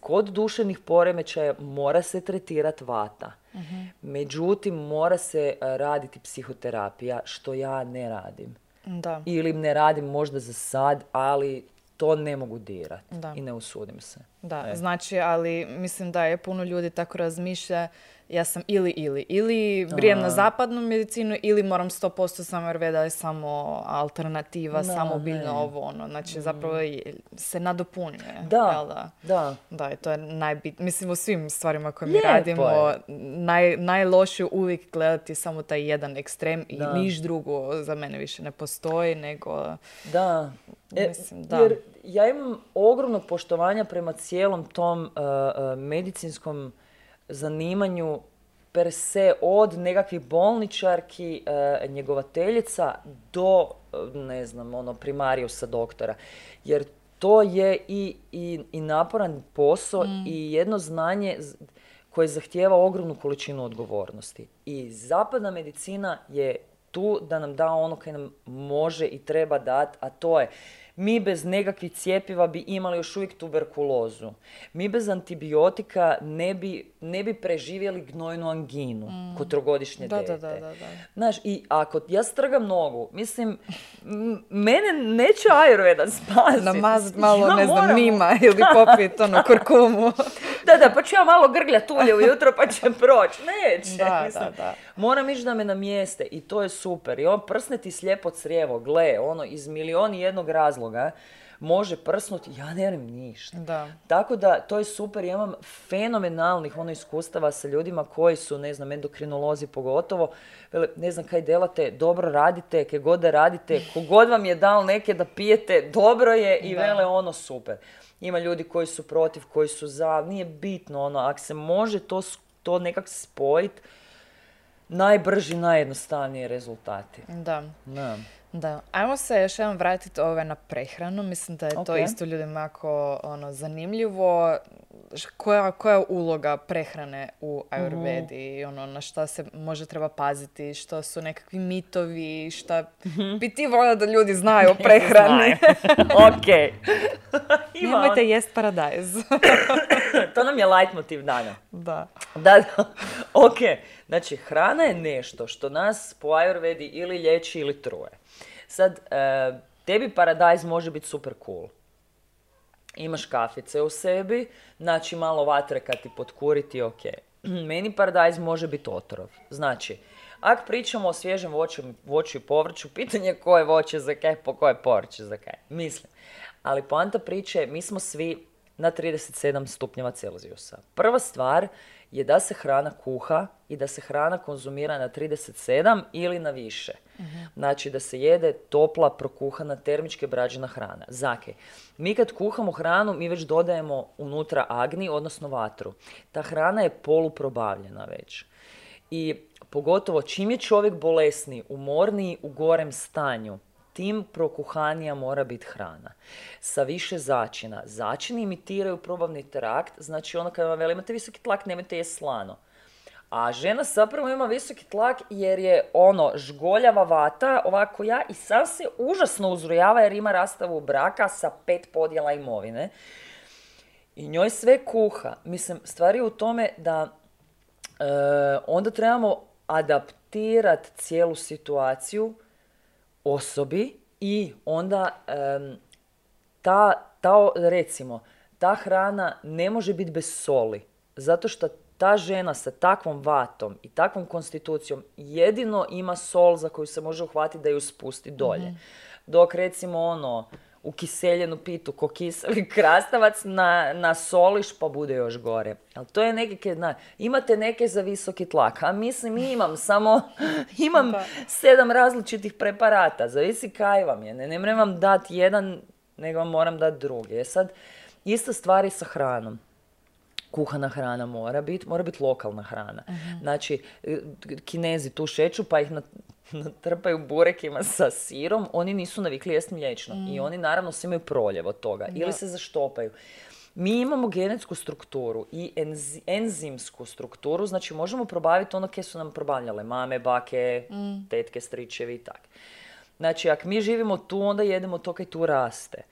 kod duševnih poremećaja mora se tretirati vata. uh Međutim, mora se e, raditi psihoterapija, što ja ne radim. Da. Ili ne radim možda za sad, ali to ne mogu dirati i ne usudim se. Da, e. znači, ali mislim da je puno ljudi tako razmišlja ja sam ili ili. Ili vrijem na zapadnu medicinu ili moram 100% samo da je samo alternativa, samo biljno ovo ono. Znači zapravo se nadopunjuje. Da, da? Da. Da, i to je najbitnije. Mislim, u svim stvarima koje mi radimo, naj, najlošije uvijek gledati samo taj jedan ekstrem i niš drugo za mene više ne postoji, nego... Da. E, mislim, da. Jer ja imam ogromno poštovanja prema cijelom tom uh, uh, medicinskom zanimanju per se od nekakvih bolničarki, uh, njegovateljica do, ne znam, ono, primarijusa doktora. Jer to je i, i, i naporan posao mm. i jedno znanje koje zahtijeva ogromnu količinu odgovornosti. I zapadna medicina je tu da nam da ono koje nam može i treba dati, a to je mi bez nekakvih cijepiva bi imali još uvijek tuberkulozu. Mi bez antibiotika ne bi, ne bi preživjeli gnojnu anginu mm. kod trogodišnje da, dete. Da, da, da, Znaš, i ako ja strgam nogu, mislim, mene neće Ayurveda spasiti. Namazat malo, ne znam, mima ili [laughs] popit ono kurkumu. [laughs] da, da, pa ću ja malo grgljat ulje ujutro pa će [laughs] proći. Neće. Da, mislim, da, da. Moram ići da me namjeste i to je super. I on prsne ti slijepo crijevo, gle, ono, iz milioni jednog razloga može prsnuti, ja ne vjerujem ništa. Da. Tako da, to je super, ja imam fenomenalnih ono iskustava sa ljudima koji su, ne znam, endokrinolozi pogotovo, ne znam kaj delate, dobro radite, kaj god da radite, [laughs] kogod vam je dal neke da pijete, dobro je i vele ono super. Ima ljudi koji su protiv, koji su za, nije bitno ono, ako se može to, to nekak spojiti, najbrži, najjednostavniji rezultati. Da. da. Da, ajmo se još jednom vratiti ove na prehranu. Mislim da je to isto ljudima jako ono, zanimljivo. Koja, koja je uloga prehrane u Ayurvedi? mm Ono, na šta se može treba paziti? Što su nekakvi mitovi? Šta mm bi ti volio da ljudi znaju o [laughs] prehrani? [laughs] ok. [laughs] Nemojte jest paradajz. to nam je leitmotiv dana. Da. Da, da. Ok. Znači, hrana je nešto što nas po Ayurvedi ili lječi ili truje. Sad, e, tebi paradajz može biti super cool. Imaš kafice u sebi, znači malo vatre kad ti potkuriti, ok. [clears throat] Meni paradajz može biti otrov. Znači, ako pričamo o svježem voću, voću i povrću, pitanje koje voće za kaj, po koje povrće za kaj. Mislim. Ali poanta priče, mi smo svi na 37 stupnjeva Celzijusa. Prva stvar je da se hrana kuha i da se hrana konzumira na 37 ili na više. Znači da se jede topla, prokuhana, termičke brađena hrana. Zake, mi kad kuhamo hranu, mi već dodajemo unutra agni, odnosno vatru. Ta hrana je poluprobavljena već. I pogotovo čim je čovjek bolesniji, umorniji, u gorem stanju, tim prokuhanija mora biti hrana. Sa više začina. Začini imitiraju probavni trakt, znači ono kad vam veli imate visoki tlak, nemojte je slano. A žena zapravo ima visoki tlak jer je ono žgoljava vata, ovako ja, i sam se užasno uzrujava jer ima rastavu braka sa pet podjela imovine. I njoj sve kuha. Mislim, stvari je u tome da e, onda trebamo adaptirati cijelu situaciju osobi i onda ta, ta, recimo, ta hrana ne može biti bez soli. Zato što ta žena sa takvom vatom i takvom konstitucijom jedino ima sol za koju se može uhvatiti da ju spusti dolje. Mhm. Dok recimo ono, u kiseljenu pitu ko kiseli krastavac na, na soliš pa bude još gore. Ali to je neke, na, imate neke za visoki tlak, a mislim imam samo, [laughs] imam sedam različitih preparata, zavisi kaj vam je, ne, ne vam dati jedan, nego vam moram dati drugi. E sad, ista stvari sa hranom kuhana hrana mora biti, mora biti lokalna hrana. uh Znači, kinezi tu šeću pa ih [laughs] natrpaju burekima sa sirom, oni nisu navikli jesti mliječno. I mm. oni naravno se imaju proljev od toga. Ili se zaštopaju. Mi imamo genetsku strukturu i enzimsku strukturu, znači možemo probaviti ono koje su nam probavljale mame, bake, mm. tetke, stričevi i tako. Znači, ako mi živimo tu, onda jedemo to kaj tu raste.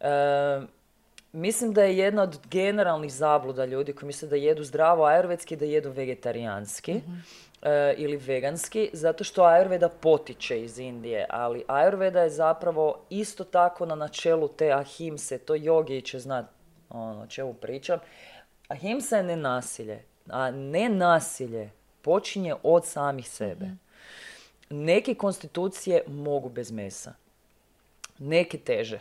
E, Mislim da je jedna od generalnih zabluda ljudi koji misle da jedu zdravo ajurvedski, da jedu vegetarijanski mhm. E, ili veganski, zato što ajurveda potiče iz Indije, ali ajurveda je zapravo isto tako na načelu te ahimse, to jogi će znati ono, o čemu pričam. Ahimsa je nenasilje. a ne nasilje, počinje od samih sebe. Neke konstitucije mogu bez mesa. Neke teže.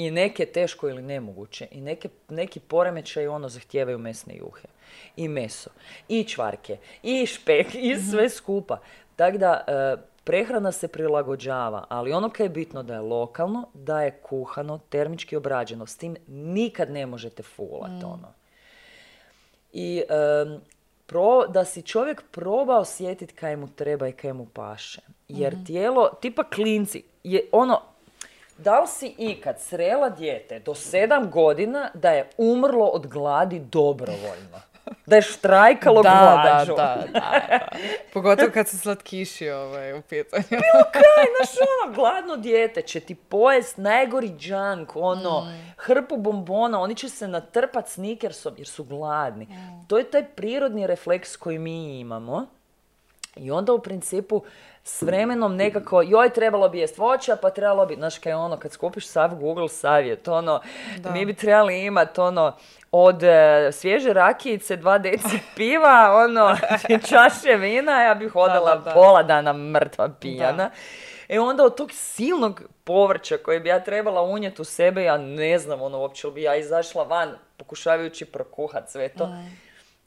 I neke teško ili nemoguće. I neke, neki poremećaj ono zahtijevaju mesne juhe. I meso. I čvarke. I špek. I sve skupa. Tako da, e, prehrana se prilagođava, ali ono kaj je bitno da je lokalno, da je kuhano, termički obrađeno. S tim nikad ne možete fulat, ono. I em, pro, da si čovjek proba osjetiti kaj mu treba i kaj mu paše. Jer tijelo, tipa klinci, je ono, da li si ikad srela dijete do sedam godina da je umrlo od gladi dobrovoljno? Da je štrajkalo da, glađu? da, da, da. Pogotovo kad su slatkiši ovaj, u pitanju. Kaj, znaš, ono, gladno dijete će ti pojest najgori junk, ono, hrpu bombona, oni će se natrpat snickersom jer su gladni. To je taj prirodni refleks koji mi imamo. I onda u principu s vremenom nekako, joj trebalo bi jest voća, pa trebalo bi, znaš kaj ono, kad skupiš sav Google savjet, ono, Da. mi bi trebali imati ono, od e, svježe rakijice, dva deci [laughs] piva, ono, [laughs] čaše vina, ja bih hodala da, da. pola dana mrtva pijana. E onda od tog silnog povrća koje bi ja trebala unijeti u sebe, ja ne znam ono uopće li bi ja izašla van pokušavajući prokuhat sve to.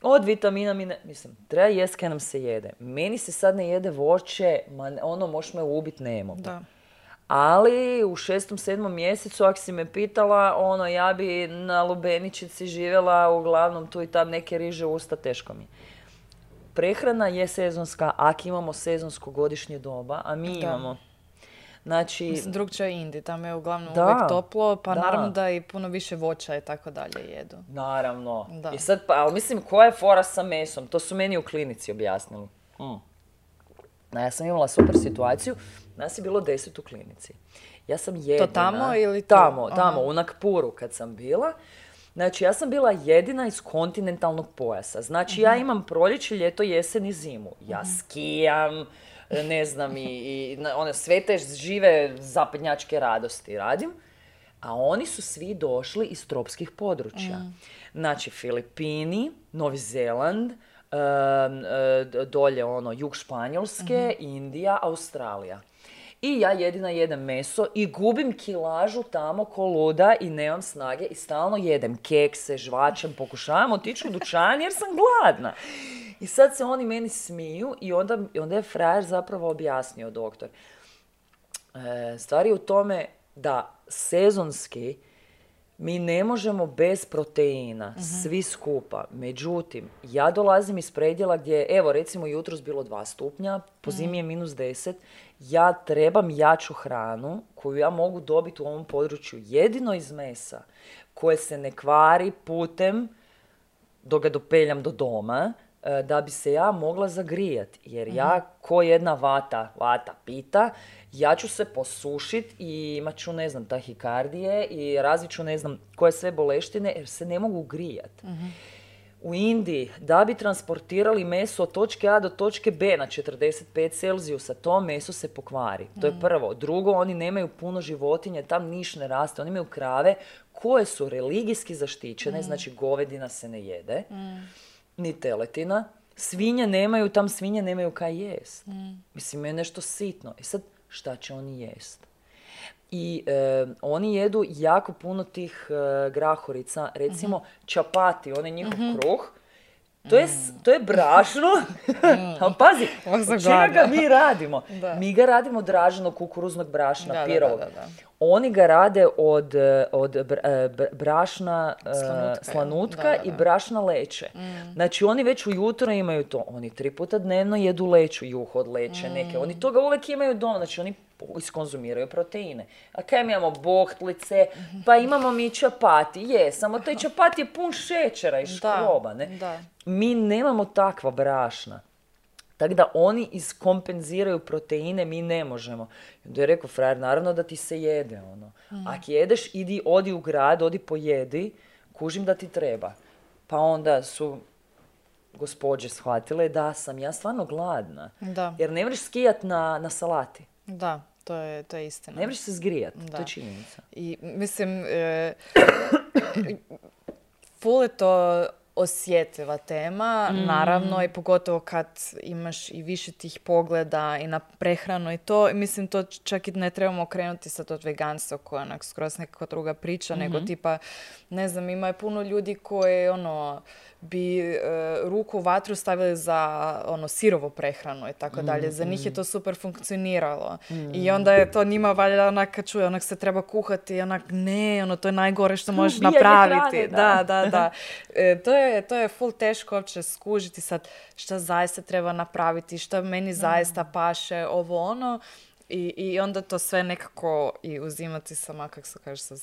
Od vitamina mi ne, mislim, treba jest kaj nam se jede. Meni se sad ne jede voće, ma ono možeš me ubit ne mogu. Da. Ali u šestom, sedmom mjesecu, ako si me pitala, ono, ja bi na Lubeničici živjela uglavnom tu i tam neke riže usta, teško mi. Prehrana je sezonska, ako imamo sezonsko godišnje doba, a mi Da. imamo. Znači, Mislim, drugčije je Indi, tamo je uglavnom Da, uvijek toplo, pa da. naravno da i puno više voća i tako dalje jedu. naravno. Da. I sad, pa, ali mislim, koja je fora sa mesom? To su meni u klinici objasnili. Mm. Na, ja sam imala super situaciju, nas je bilo deset u klinici. Ja sam jedina... tamo ili tu? Tamo, Aha. tamo, u Nakpuru kad sam bila. Znači, ja sam bila jedina iz kontinentalnog pojasa. Znači, ja imam proljeće, ljeto, jesen i zimu. Ja skijam, ne znam, i, i one sve te žive zapadnjačke radosti radim. A oni su svi došli iz tropskih područja. Znači, Filipini, Novi Zeland, e, dolje ono, jug Španjolske, Indija, Australija. I ja jedina jedem meso i gubim kilažu tamo ko luda i nemam snage i stalno jedem kekse, žvačem, pokušavam otići u dućan jer sam gladna. I sad se oni meni smiju i onda, onda je frajer zapravo objasnio doktor. E, stvar je u tome da sezonski mi ne možemo bez proteina, svi skupa. Međutim, ja dolazim iz predjela gdje je, evo recimo jutros bilo 2 stupnja, po zimi je minus 10, ja trebam jaču hranu koju ja mogu dobiti u ovom području jedino iz mesa koje se ne kvari putem dok ga dopeljam do doma, da bi se ja mogla zagrijati. Jer ja, ko jedna vata, vata pita, ja ću se posušit i imat ću, ne znam, tahikardije i razvit ću, ne znam, koje sve boleštine, jer se ne mogu grijat. U Indiji, da bi transportirali meso od točke A do točke B na 45 Celzijusa, to meso se pokvari. To je prvo. Drugo, oni nemaju puno životinje, tam niš ne raste. Oni imaju krave koje su religijski zaštićene, znači govedina se ne jede, ni teletina. Svinje nemaju, tam svinje nemaju kaj jest. Mislim, je nešto sitno. I sad, šta će oni jest? I e, oni jedu jako puno tih e, grahorica, recimo čapati, onaj njihov kruh. To je, s- to je brašno, [laughs] [laughs] ali pazi, od čega ga mi [laughs] radimo? Da. Mi ga radimo od draženog kukuruznog brašna, Da, da, da, pirovog. da, da. Oni ga rade od, e, od e, br- brašna e, Slanutka, slanutka, da, da, i da. brašna leće. Znači oni već ujutro imaju to. Oni tri puta dnevno jedu leću, juhu od leće neke. Oni toga uvijek imaju doma. Znači oni iskonzumiraju proteine. A kaj mi imamo bohtlice, pa imamo mi čapati. Je, samo taj čapati je pun šećera i škroba, ne? da. Mi nemamo takva brašna. Tako da oni iskompenziraju proteine, mi ne možemo. I onda je rekao frajer, naravno da ti se jede ono. Ako jedeš, idi, odi u grad, odi pojedi, kužim da ti treba. Pa onda su gospođe shvatile da sam ja stvarno gladna. Da. Jer ne možeš skijat na, na salati. Da, to je, to je istina. Ne možeš se zgrijat, to Da. je činjenica. I mislim, e, [coughs] ful je to osjetljiva tema, naravno, i pogotovo kad imaš i više tih pogleda i na prehranu i to. Mislim, to čak i ne trebamo krenuti sad od veganstva koja je onak skroz nekakva druga priča, nego tipa, ne znam, ima je puno ljudi koji, ono, bi e, ruku u vatru stavili za ono sirovo prehranu i tako dalje. Za njih je to super funkcioniralo. I onda je to njima valjda onak kad čuje, onak se treba kuhati, onak ne, ono to je najgore što možeš Ubijanje napraviti. hrane, da, da. da, da. [laughs] E, to, je, to je full teško uopće skužiti sad šta zaista treba napraviti, šta meni zaista paše, ovo ono. I, I onda to sve nekako i uzimati sama, kako se kaže, sa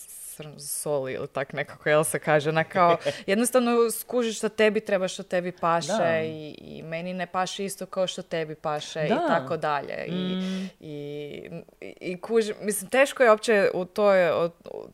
soli ili tak nekako, jel se kaže, na kao, [laughs] jednostavno skužiš što tebi treba, što tebi paše i, i meni ne paše isto kao što tebi paše i Da. tako dalje. I, i, i kuži, mislim, teško je uopće u toj, od-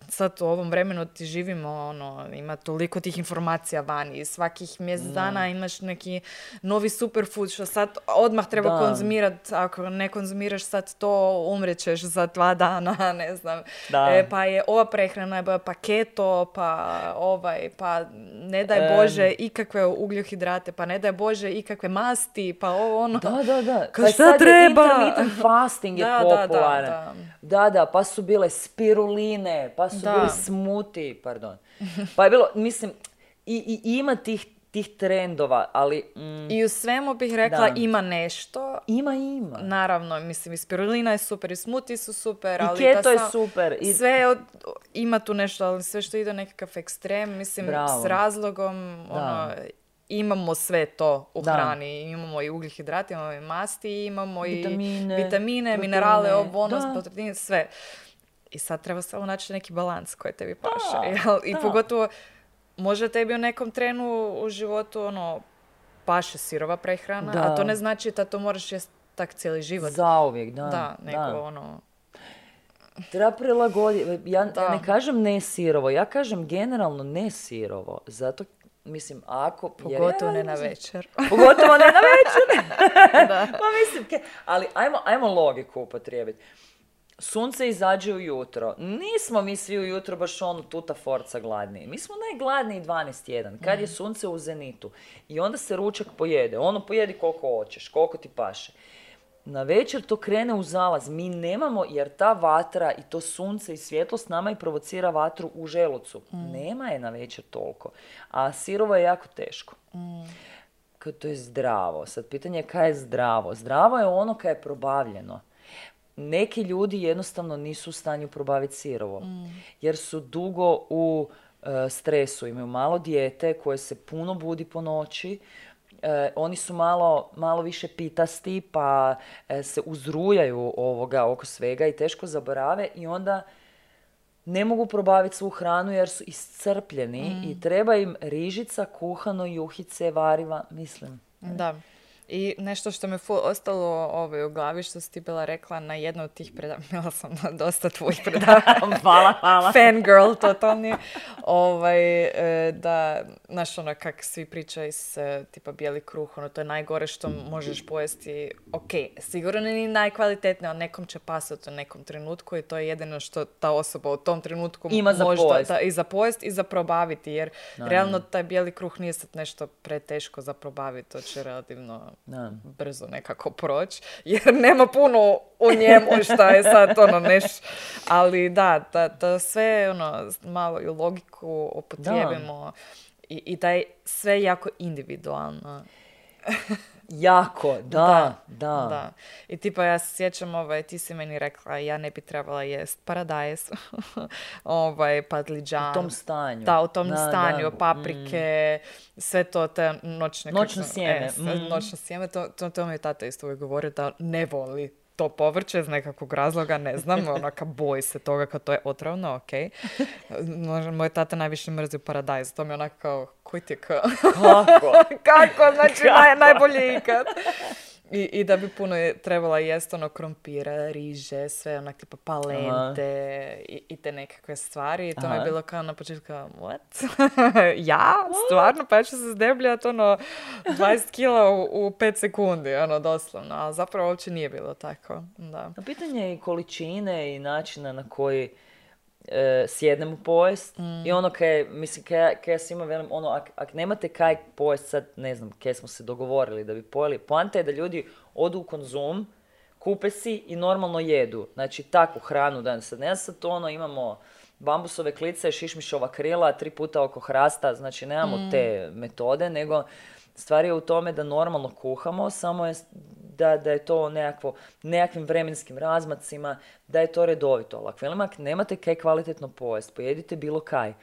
sad u ovom vremenu ti živimo, ono, ima toliko tih informacija vani i svakih mjesec dana imaš neki novi superfood što sad odmah treba konzumirati, ako ne konzumiraš sad to, umrećeš za dva dana, [laughs] ne znam. Da. E, pa je ova prehrana, pa paketo, pa ovaj, pa ne daj. Bože ikakve ugljohidrate, pa ne daj Bože ikakve masti, pa ovo ono. Da, da, da. Ka Pa šta sad je treba? Intermittent [laughs] fasting je Da, da, da, popularan. da. Da, da, pa su bile spiruline, pa su Da. bili smuti, pardon. Pa je bilo, mislim, i, i ima tih, tih trendova, ali mm, I u svemu bih rekla Da. ima nešto. ima, ima. Naravno, mislim, i spirulina je super, i smuti su super, I ali keto ta je sam- super, i- Sve od, ima tu nešto, ali sve što ide nekakav ekstrem, mislim, Bravo. s razlogom, ono, imamo sve to u Da. hrani. Imamo i ugljihidrate, imamo i masti, imamo Vitamine, i vitamine, proteine, minerale, ovo, ono, da. sve. I sad treba samo naći neki balans koji tebi paše. Da? I da. pogotovo, možda tebi u nekom trenu u životu, ono, paše sirova prehrana, a Da. to ne znači da to moraš jest tak cijeli život. Zauvijek, da. da, nego da. ono... Treba prilagoditi. Ja Da. ne kažem ne sirovo, ja kažem generalno ne sirovo. Zato, mislim, ako... Pogotovo ne na večer. Pogotovo ne na večer. [laughs] da. [laughs] Pa mislim, ke- ali ajmo, ajmo logiku upotrijebiti. Sunce izađe ujutro. Nismo mi svi ujutro baš ono tuta forca gladniji. Mi smo najgladniji 12.1, kad je sunce u zenitu. I onda se ručak pojede. Ono pojedi koliko hoćeš, koliko ti paše. Na večer to krene u zalaz. Mi nemamo, jer ta vatra i to sunce i svjetlost nama i provocira vatru u želucu. Nema je na večer toliko. A sirovo je jako teško. Kao to je zdravo. Sad pitanje je kaj je zdravo. Zdravo je ono kaj je probavljeno. Neki ljudi jednostavno nisu u stanju probaviti sirovo. Jer su dugo u e, stresu. Imaju malo dijete koje se puno budi po noći. E, oni su malo, malo više pitasti pa e, se uzrujaju ovoga oko svega i teško zaborave i onda ne mogu probaviti svu hranu jer su iscrpljeni i treba im rižica, kuhano, juhice, variva, mislim. Da. I nešto što mi ful ostalo ovaj, u glavi što si ti bila rekla na jedno od tih predavanja, [laughs] imala sam na dosta tvojih predavanja. [laughs] hvala, hvala. Fangirl, totalni. Ovaj, e, da, znaš ono, kak svi pričaju s e, tipa bijeli kruh, ono, to je najgore što možeš pojesti. Ok, sigurno nije najkvalitetnije, ali nekom će pasati u nekom trenutku i to je jedino što ta osoba u tom trenutku Ima za možda, pojest. da, i za pojest i za probaviti, jer realno taj bijeli kruh nije sad nešto preteško za probaviti, to će relativno Da. brzo nekako proći, jer nema puno u njemu [laughs] šta je sad ono neš, ali da, da, da sve ono malo i logiku upotrijebimo i, i da je sve jako individualno. [laughs] Jako, da, da. Da. I tipa ja se sjećam, ovaj, ti si meni rekla ja ne bi trebala jest paradajz, [laughs] ovaj, padliđan. U tom stanju. Da, u tom Da, da. stanju, paprike, sve to, te noćne... Noćno sjeme, e, mm. Noćno sjeme, to, to, to mi je tata isto uvijek govorio da ne voli to povrće iz nekakvog razloga, ne znam, [laughs] onaka boji se toga kad to je otrovno, ok. Moj tata najviše mrzi paradajz, to mi je onako kao, koji ti je kao... Kako? [laughs] Kako, znači naj, Kako? najbolje ikad. I, I da bi puno je trebala jest ono krompira, riže, sve onak tipa palente i, i te nekakve stvari. I to mi je Aha. bilo kao na početku what? [laughs] ja? Stvarno? Pa ja ću se zdebljati ono 20 kila u, u 5 sekundi, ono doslovno. A zapravo uopće nije bilo tako. Da. Pitanje je i količine i načina na koji e, sjednem u pojest i ono kaj, mislim, kaj, kaj ja svima velim, ono, ak, ak nemate kaj pojest sad, ne znam, kaj smo se dogovorili da bi pojeli, poanta je da ljudi odu u konzum, kupe si i normalno jedu. Znači, takvu hranu da sad ne sad to ono, imamo bambusove klice, šišmišova krila, tri puta oko hrasta, znači nemamo te metode, nego stvar je u tome da normalno kuhamo, samo je da, da je to nekakvo, nekakvim vremenskim razmacima, da je to redovito. Ali ako velim, nemate kaj kvalitetno pojest, pojedite bilo kaj.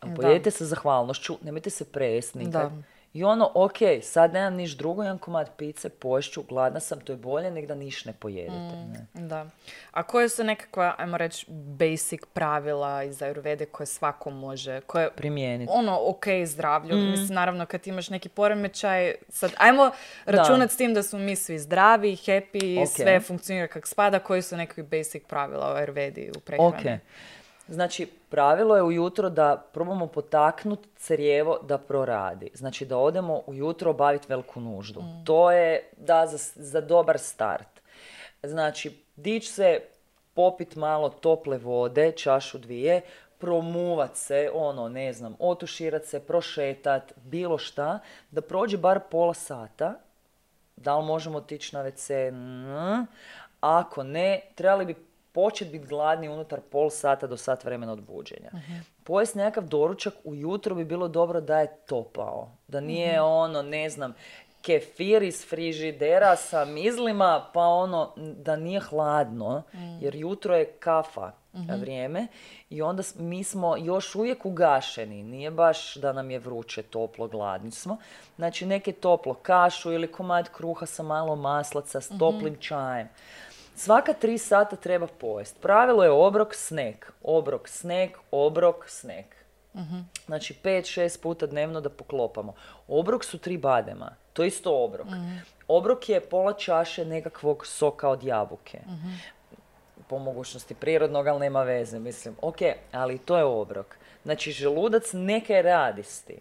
Ali Da. pojedite sa zahvalnošću, nemojte se. Da. I ono, ok, sad nemam niš drugo, jedan komad pice, poješću, gladna sam, to je bolje nek da niš ne pojedete. Ne? Da. A koje su nekakva, ajmo reći, basic pravila iz Ayurvede koje svako može, koje Primijeniti. ono, ok zdravlju. Mislim, naravno, kad imaš neki poremećaj, sad, ajmo računati s tim da smo mi svi zdravi, happy, Ok. sve funkcionira kak spada, koji su nekakvi basic pravila u Ayurvedi u prehrani. Ok. Znači, pravilo je ujutro da probamo potaknuti crijevo da proradi. Znači, da odemo ujutro obaviti veliku nuždu. To je da za, za dobar start. Znači, dić se, popit malo tople vode, čašu dvije, promuvat se, ono, ne znam, otuširat se, prošetat, bilo šta, da prođe bar pola sata, da li možemo otići na WC? Mm. Ako ne, trebali bi početi biti gladni unutar pol sata do sat vremena od buđenja. Pojest nekakav doručak ujutro bi bilo dobro da je topao. Da nije ono, ne znam, kefir iz frižidera sa mizlima, pa ono, da nije hladno, jer jutro je kafa vrijeme i onda mi smo još uvijek ugašeni, nije baš da nam je vruće, toplo, gladni smo. Znači neke toplo kašu ili komad kruha sa malo maslaca, s toplim čajem. Svaka tri sata treba pojest. Pravilo je obrok, snek. Obrok, snek, obrok, snek. Znači 5-6 puta dnevno da poklopamo. Obrok su tri badema. To je isto obrok. Obrok je pola čaše nekakvog soka od jabuke. Po mogućnosti prirodnog, ali nema veze. Mislim, ok, ali to je obrok. Znači želudac neke radisti.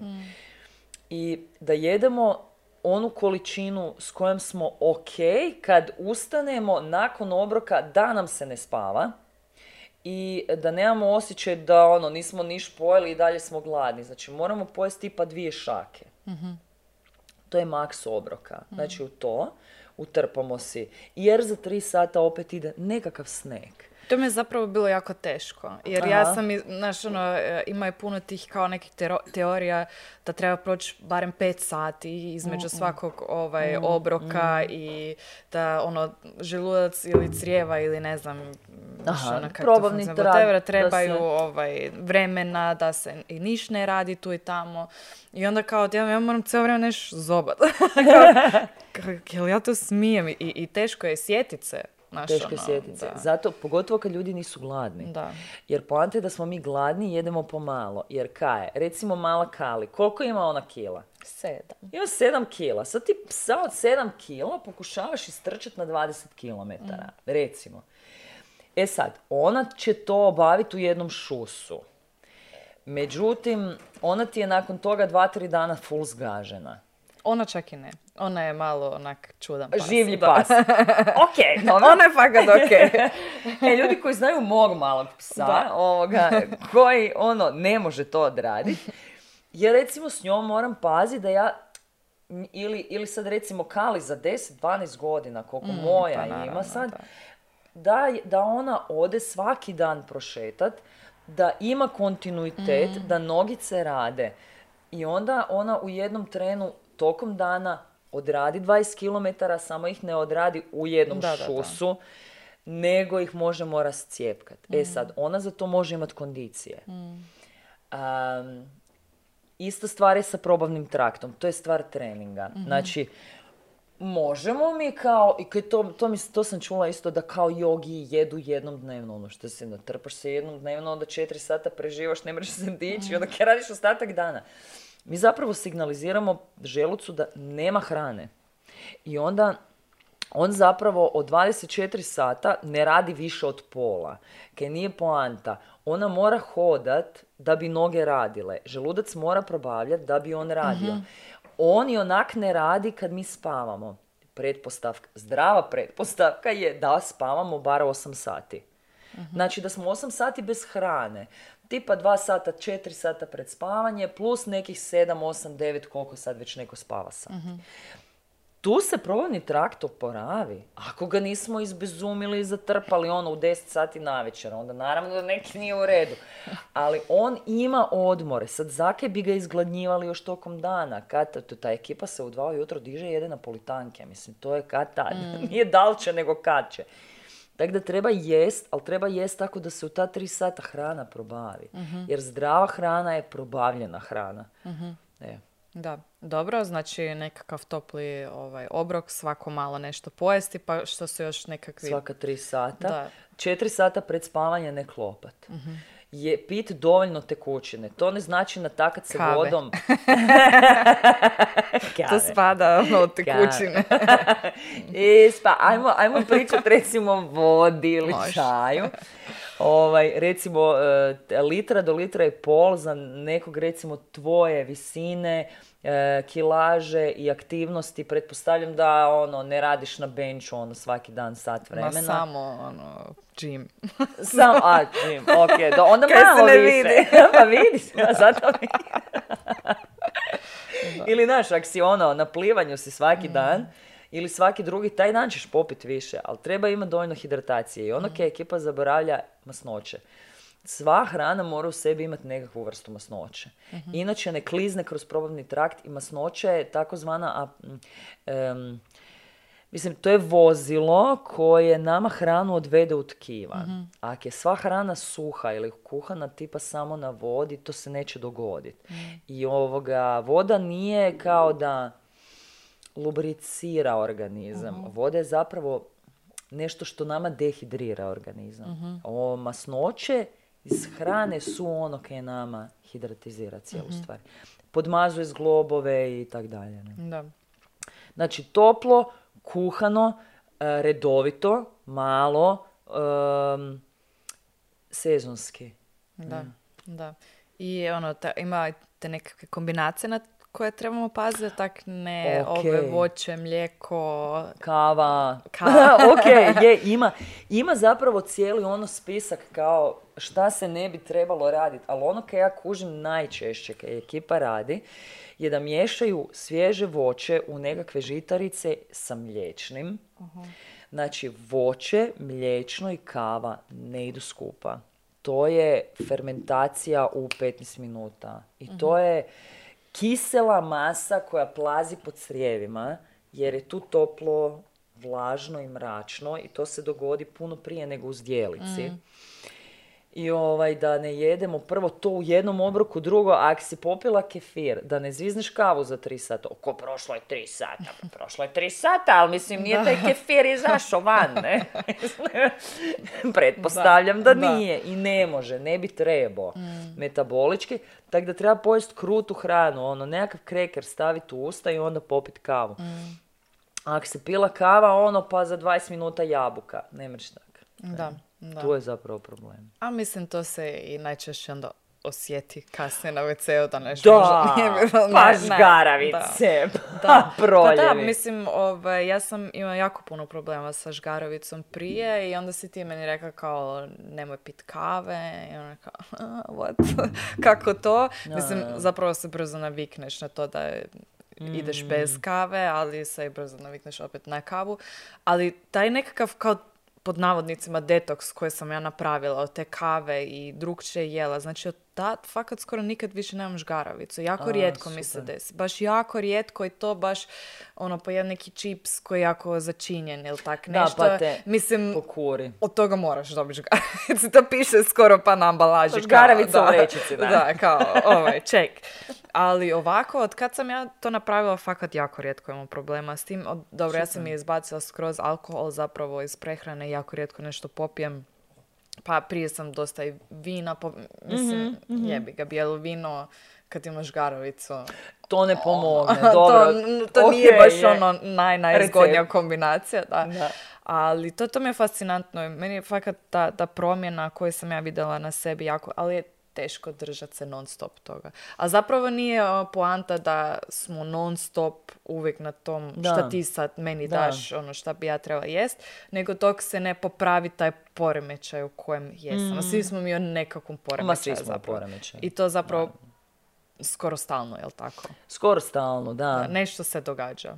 I da jedemo onu količinu s kojom smo ok kad ustanemo nakon obroka da nam se ne spava i da nemamo osjećaj da ono nismo niš pojeli i dalje smo gladni. Znači moramo pojesti tipa dvije šake. To je maks obroka. Znači u to utrpamo si. Jer za tri sata opet ide nekakav snek. To mi je zapravo bilo jako teško, jer Aha. ja sam, znaš, ono, e, ima je puno tih kao nekih teorija da treba proći barem pet sati između svakog ovaj, obroka i da, ono, želudac ili crijeva ili ne znam, znaš, Aha, ono, kako to da trebaju se- ovaj, vremena, da se i niš ne radi tu i tamo. I onda kao, ja, ja moram cijelo vrijeme nešto zobat. [laughs] [laughs] kao, jel ja to smijem? I, i teško je sjetit se. Znaš, Teško ono, sjetiti. Zato, pogotovo kad ljudi nisu gladni. Da. Jer poanta je da smo mi gladni i jedemo pomalo. Jer kaj je? Recimo mala Kali. Koliko ima ona kila? Sedam. Ima 7 kila. Sad ti psa od 7 kila pokušavaš istrčati na 20 km. Recimo. E sad, ona će to obaviti u jednom šusu. Međutim, ona ti je nakon toga 2-3 dana full zgažena. Ona čak i ne. Ona je malo onak čudan pas. Življi Da. pas. [laughs] ok, [laughs] dobro. Ona je fakat ok. [laughs] E, ljudi koji znaju mog malog psa, Da. ovoga, koji ono ne može to odraditi, ja recimo s njom moram paziti da ja ili, ili sad recimo Kali za 10-12 godina, koliko moja pa ima naravno, sad, da. da, ona ode svaki dan prošetat, da ima kontinuitet, Mhm. da nogice rade. I onda ona u jednom trenu tokom dana odradi 20 km, samo ih ne odradi u jednom Da, da, da. šusu, nego ih možemo rascijepkat. E sad, ona za to može imati kondicije. Am, ista stvar je sa probavnim traktom, to je stvar treninga. Znači, možemo mi kao, i to, to, mi, to sam čula isto da kao jogi jedu jednom dnevno, ono što se natrpaš se jednom dnevno, onda četiri sata preživaš, ne možeš se dići, onda kaj radiš ostatak dana. Mi zapravo signaliziramo želucu da nema hrane. I onda on zapravo od 24 sata ne radi više od pola. Kaj nije poanta. Ona mora hodat da bi noge radile. Želudac mora probavljati da bi on radio. On i onak ne radi kad mi spavamo. Pretpostavka, zdrava pretpostavka je da spavamo bar 8 sati. Znači da smo 8 sati bez hrane. Tipa 2 sata, 4 sata pred spavanje, plus nekih 7, 8, 9, koliko sad već neko spava sati. Tu se probavni trakt oporavi. Ako ga nismo izbezumili i zatrpali ono u 10 sati navečer, onda naravno da neki nije u redu. Ali on ima odmore. Sad zake bi ga izgladnjivali još tokom dana. Kad ta ekipa se u dva ujutro diže i jede napolitanke. Mislim, to je kad tad. [laughs] Nije dalče nego kad će. Tako da treba jest, ali treba jest tako da se u ta tri sata hrana probavi. Jer zdrava hrana je probavljena hrana. E. Da, dobro, znači nekakav topli ovaj, obrok, svako malo nešto pojesti, pa što su još nekakvi... Svaka tri sata. Da. Četiri sata pred spavanje ne klopat. Je pit dovoljno tekućine. To ne znači natakat se Kave. vodom. [laughs] To Kave. spada ono, od tekućine. I [laughs] spa, ajmo, ajmo pričat recimo vodi ili Može. čaju. Ovaj, recimo, e, litra do litra i pol za nekog recimo tvoje visine, e, kilaže i aktivnosti. Pretpostavljam da ono ne radiš na benchu ono svaki dan sat Ma vremena. samo, ono, gym. [laughs] Sam, a, Jim, ok, do, onda [laughs] Kaj se malo ne više. vidi. [laughs] pa vidi se, zato vidi. Ili, znaš, ako si ono, na plivanju si svaki Mm. dan, ili svaki drugi, taj dan ćeš popit više, ali treba imati dovoljno hidratacije. I ono Mm. ekipa zaboravlja masnoće. Sva hrana mora u sebi imati nekakvu vrstu masnoće. Mhm. Inače ne klizne kroz probavni trakt i masnoće je takozvana a, m, em, Mislim, to je vozilo koje nama hranu odvede u tkiva. Mhm. Ako je sva hrana suha ili kuhana tipa samo na vodi, to se neće dogoditi. Mhm. I ovoga, voda nije kao da lubricira organizam. Mhm. Voda je zapravo nešto što nama dehidrira organizam. Mhm. Ovo masnoće iz hrane su ono koje nama hidratizira cijelu Mhm. stvar. Podmazuje zglobove i tak dalje. ne. Da. Znači toplo, kuhano, e, redovito, malo, em, sezonski. Da, da. I ono, ta, imate nekakve kombinacije na koje trebamo paziti, tak ne Ok. ove voće, mlijeko, Kava. Kava. [laughs] ok, [laughs] je, ima, ima zapravo cijeli ono spisak kao šta se ne bi trebalo raditi, ali ono kaj ja kužim najčešće kaj ekipa radi je da miješaju svježe voće u nekakve žitarice sa mliječnim. Znači, voće, mliječno i kava ne idu skupa. To je fermentacija u 15 minuta. I to je kisela masa koja plazi po crijevima, jer je tu toplo, vlažno i mračno i to se dogodi puno prije nego u zdjelici. I ovaj, da ne jedemo prvo to u jednom obroku, drugo, ako si popila kefir, da ne zvizneš kavu za tri sata. Oko, prošlo je tri sata, pa prošlo je tri sata, ali mislim, nije taj kefir izašao van, ne? [laughs] Pretpostavljam da, Da, da. nije i ne može, ne bi trebao metabolički, tako da treba pojesti krutu hranu, ono, nekakav kreker staviti u usta i onda popiti kavu. Ako se pila kava, ono, pa za 20 minuta jabuka, ne mreš tako. da, da. Tu je zapravo problem. A mislim, to se i najčešće onda osjeti kasnije na WC-u da nešto Da, nije bilo- [laughs] ne, pa ne, žgaravice, Da. pa Pa da, proljevi. mislim, ovaj, ja sam imala jako puno problema sa žgarovicom prije i onda si ti meni rekao kao nemoj pit kave i ona kao "A, what? [laughs] kako to? mislim, zapravo se brzo navikneš na to da ideš Mm. bez kave, ali se i brzo navikneš opet na kavu. Ali taj nekakav kao pod navodnicima detoks koji sam ja napravila od te kave i drugčije jela. Znači od tad fakat skoro nikad više nemam žgaravicu. Jako A, rijetko mi se super. desi. Baš jako rijetko i to baš ono po jedan neki čips koji je jako začinjen ili tak Da, nešto. pa te Mislim, Pokuri. od toga moraš dobiti žgaravicu. [laughs] To piše skoro pa na ambalaži. Žgaravica u vrećici, da. [laughs] Da, kao, ovaj, ček. Ali ovako, od kad sam ja to napravila, fakat jako rijetko imam problema s tim. Od- dobro, ja sam je izbacila skroz alkohol zapravo iz prehrane, jako rijetko nešto popijem. Pa prije sam dosta i vina, po, mislim, Mhm, jebi ga, bijelo vino, kad imaš žgaravicu. To ne pomogne, [laughs] to, dobro. n- to nije okej, baš je. ono naj, najzgodnija kombinacija, da. Da. Ali to, to mi je fascinantno. Meni je fakat ta, ta promjena koju sam ja vidjela na sebi jako, ali je teško držati se non stop toga. A zapravo nije poanta da smo non stop uvijek na tom Da. šta ti sad meni Da. daš, ono šta bi ja trebala jest, nego dok se ne popravi taj poremećaj u kojem jesam. Svi smo mi u nekakvom poremećaju zapravo. poremećaju. I to zapravo skoro stalno, jel tako? Skoro stalno, da. Da, nešto se događa.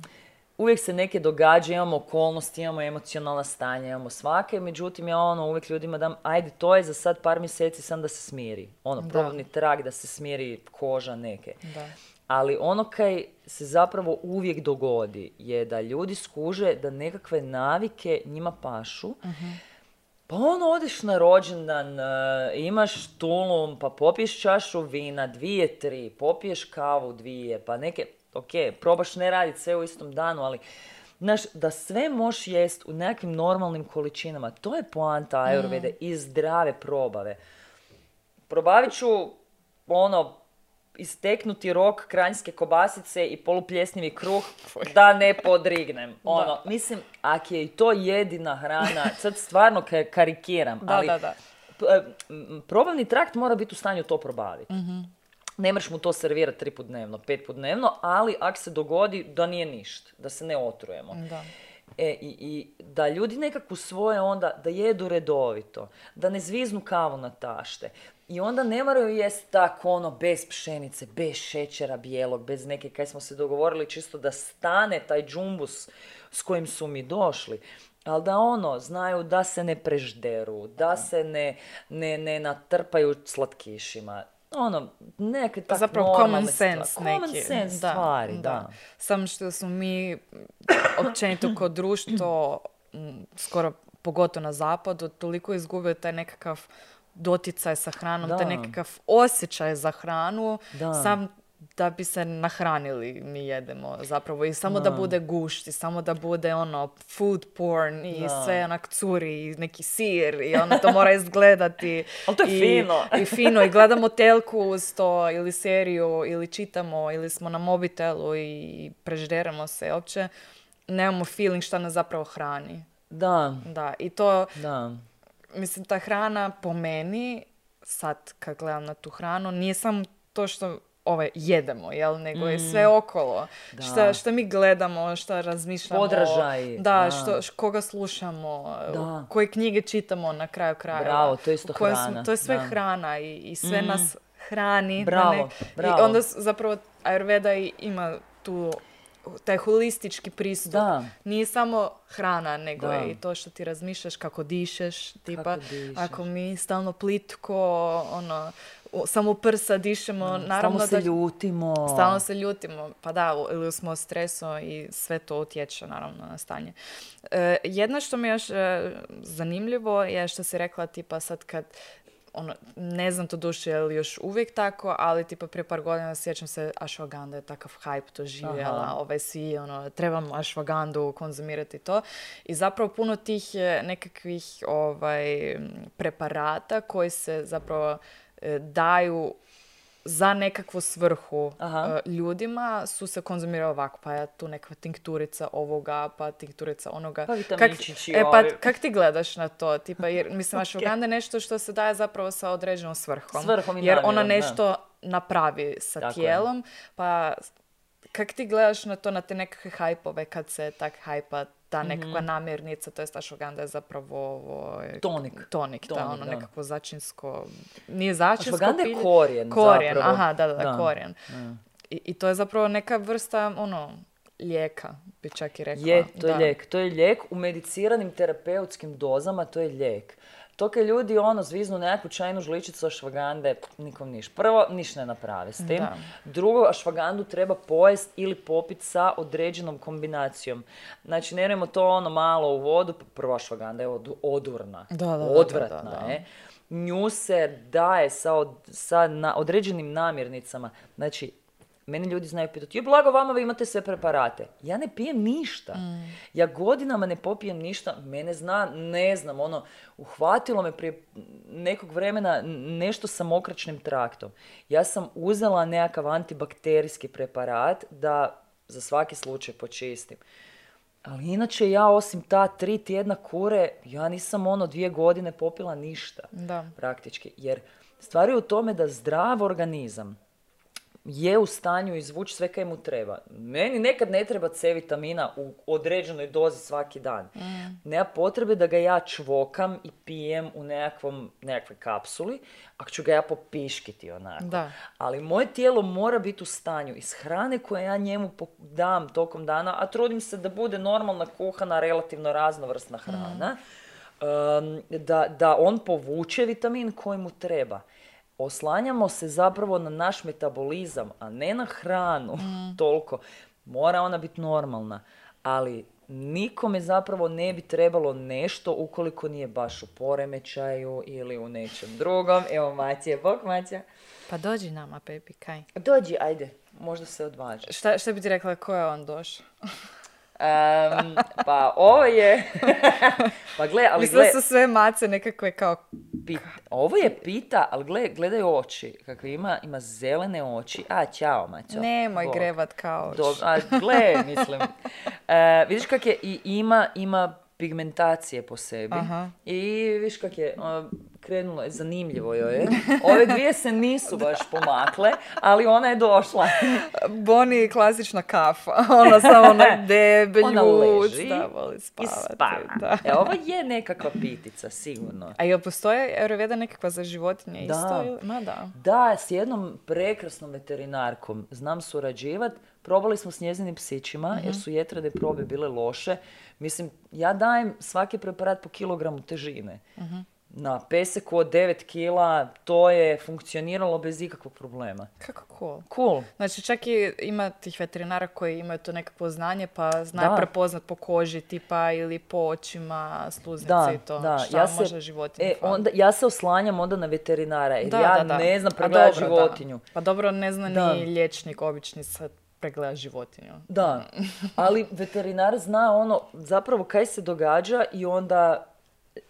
Uvijek se neke događa, imamo okolnosti, imamo emocionalna stanja, imamo svake, međutim ja ono uvijek ljudima dam, ajde to je za sad par mjeseci sam da se smiri. Ono, probavni trag da se smiri koža neke. Da. Ali ono kaj se zapravo uvijek dogodi je da ljudi skuže da nekakve navike njima pašu, pa ono, odeš na rođendan, e, imaš tulum, pa popiješ čašu vina, dvije, tri, popiješ kavu, dvije, pa neke, ok, probaš ne raditi sve u istom danu, ali Znaš, da sve možeš jest u nekakvim normalnim količinama, to je poanta ajurvede i zdrave probave. Probavit ću, ono, isteknuti rok kranjske kobasice i polupljesnivi kruh da ne podrignem. [laughs] Ono, mislim, ako je i to jedina hrana, sad stvarno ka- karikiram, Da, ali da, da. probavni trakt mora biti u stanju to probaviti. Mhm. Ne moraš mu to servirati tri put dnevno, pet put dnevno, ali ako se dogodi da nije ništa, da se ne otrujemo. Da. E, i, i da ljudi nekako svoje onda, da jedu redovito, da ne zviznu kavu na tašte. I onda ne moraju jest tako ono bez pšenice, bez šećera bijelog, bez neke, kaj smo se dogovorili čisto da stane taj džumbus s kojim su mi došli. Ali da ono, znaju da se ne prežderu, da se ne, ne, ne natrpaju slatkišima. Ono, neke tak Zapravo normalne common stvari. sense Common neki. sense stvari, da. Samo što smo mi općenito kao društvo, skoro pogotovo na zapadu, toliko izgubili taj nekakav doticaj sa hranom, Da. taj nekakav osjećaj za hranu, Da. sam da bi se nahranili mi jedemo zapravo i samo da, Da. bude gušt i samo da bude ono food porn i Da. sve onak curi i neki sir i ono to mora izgledati [laughs] Ali to je i, fino. [laughs] i fino i gledamo telku uz to ili seriju ili čitamo ili smo na mobitelu i prežderamo se uopće nemamo feeling šta nas zapravo hrani Da, da i to da. mislim ta hrana po meni sad kad gledam na tu hranu nije samo to što ovaj, jedemo, jel, nego je sve okolo. Mm. Da. Šta, šta mi gledamo, šta razmišljamo. Podražaji, Da, da. Što, koga slušamo, Da. koje knjige čitamo na kraju krajeva. Bravo, to je isto kojoj smo- hrana, to je sve da. Mm. hrana i, i sve nas hrani. Bravo, nek- bravo. I onda zapravo Ayurveda i ima tu taj holistički pristup. Da. Nije samo hrana, nego Da. je i to što ti razmišljaš, kako dišeš, tipa, Kako dišeš. ako mi stalno plitko, ono, samo prsa dišemo, naravno Stalno se da... ljutimo. Stalno se ljutimo, pa da, ili smo stresu i sve to utječe naravno na stanje. E, jedno što mi je još e, zanimljivo je što si rekla tipa sad kad ono, ne znam to duše je li još uvijek tako, ali tipa prije par godina sjećam se ashwaganda je takav hype doživjela, Aha. ovaj svi ono, trebam ashwagandu konzumirati to i zapravo puno tih nekakvih ovaj, preparata koji se zapravo daju za nekakvu svrhu Aha. e, ljudima su se konzumirali ovako, pa je tu neka tinkturica ovoga, pa tinkturica onoga. Pa Kak, e, pa kak ti gledaš na to? Tipa, jer, [laughs] mislim, ashwaganda je nešto što se daje zapravo sa određenom svrhom. Svrhom i jer ona namjerom, da. nešto napravi sa Tako je. tijelom, pa kak ti gledaš na to, na te nekakve hajpove kad se tak hajpa ta nekakva namirnica, to je ashwaganda je zapravo ovo, Tonik. tonik, da, ono da. nekakvo začinsko, nije začinsko Ashwaganda je korijen Korijen, zapravo. aha, da, da, da, Da. korijen. I, I to je zapravo neka vrsta, ono, lijeka, bi čak i rekla. Je, to je Da. lijek. To je lijek u mediciranim terapeutskim dozama, to je lijek. To kad ljudi ono zviznu nekakvu čajnu žličicu ašvagande, nikom niš. Prvo, niš ne naprave s tim. Da. Drugo, ašvagandu treba pojest ili popit sa određenom kombinacijom. Znači, ne to ono malo u vodu, pa prvo ašvaganda je od- odurna. Da, da, Odvratna je. Nju se daje sa, od- sa na, određenim namirnicama. Znači, meni ljudi znaju pitati, je blago vama, vi imate sve preparate. Ja ne pijem ništa. Ja godinama ne popijem ništa, mene zna, ne znam, ono, uhvatilo me prije nekog vremena nešto sa mokračnim traktom. Ja sam uzela nekakav antibakterijski preparat da za svaki slučaj počistim. Ali inače ja osim ta tri tjedna kure, ja nisam ono dvije godine popila ništa Da. praktički. Jer Stvar je u tome da zdrav organizam je u stanju izvući sve kaj mu treba. Meni nekad ne treba C vitamina u određenoj dozi svaki dan. Mm. Nema potrebe da ga ja čvokam i pijem u nekakvom, nekakvoj kapsuli, ako ću ga ja popiškiti onako. Da. Ali moje tijelo mora biti u stanju iz hrane koje ja njemu dam tokom dana, a trudim se da bude normalna kuhana, relativno raznovrsna hrana, um, da, da on povuče vitamin koji mu treba oslanjamo se zapravo na naš metabolizam, a ne na hranu mm. [laughs] toliko. Mora ona biti normalna, ali nikome zapravo ne bi trebalo nešto ukoliko nije baš u poremećaju ili u nečem drugom. Evo Matija, bok Matija. Pa dođi nama, Pepi, kaj? Dođi, ajde, možda se odvaži. Šta, šta bi ti rekla, ko je on došao? Um, pa ovo je... [laughs] [laughs] pa gle, ali gle... su sve mace nekakve kao... Ovo je pita, ali gle, gledaj oči. Kakve ima, ima zelene oči. A, čao, mačo. Nemoj grevat kao oči. a, gle, mislim. Uh, vidiš kak je, i ima, ima pigmentacije po sebi. Aha. I viš kak je, krenulo je, zanimljivo joj je. [laughs] Ove dvije se nisu baš pomakle, ali ona je došla. [laughs] Boni je klasična kafa. [laughs] Ona samo ona debelju. Ona leži da, voli spavati, i spava. Da. E, ovo je nekakva pitica, sigurno. A jel postoje Euroveda nekakva za životinje da. isto? Ma da. Da, s jednom prekrasnom veterinarkom znam surađivat. Probali smo s njezinim psićima, jer mhm. su jetrade probe bile loše. Mislim, ja dajem svaki preparat po kilogramu težine. uh na peseku od 9 kila, to je funkcioniralo bez ikakvog problema. Kako cool. Cool. Znači čak i ima tih veterinara koji imaju to nekakvo znanje pa znaju prepoznat po koži tipa ili po očima, sluznice i to. Da, Šta ja se, životinju e, onda, ja se oslanjam onda na veterinara jer da, ja da, ne znam pregledati životinju. Pa dobro, ne zna ni liječnik obični sad pregleda životinju. Da, ali veterinar zna ono zapravo kaj se događa i onda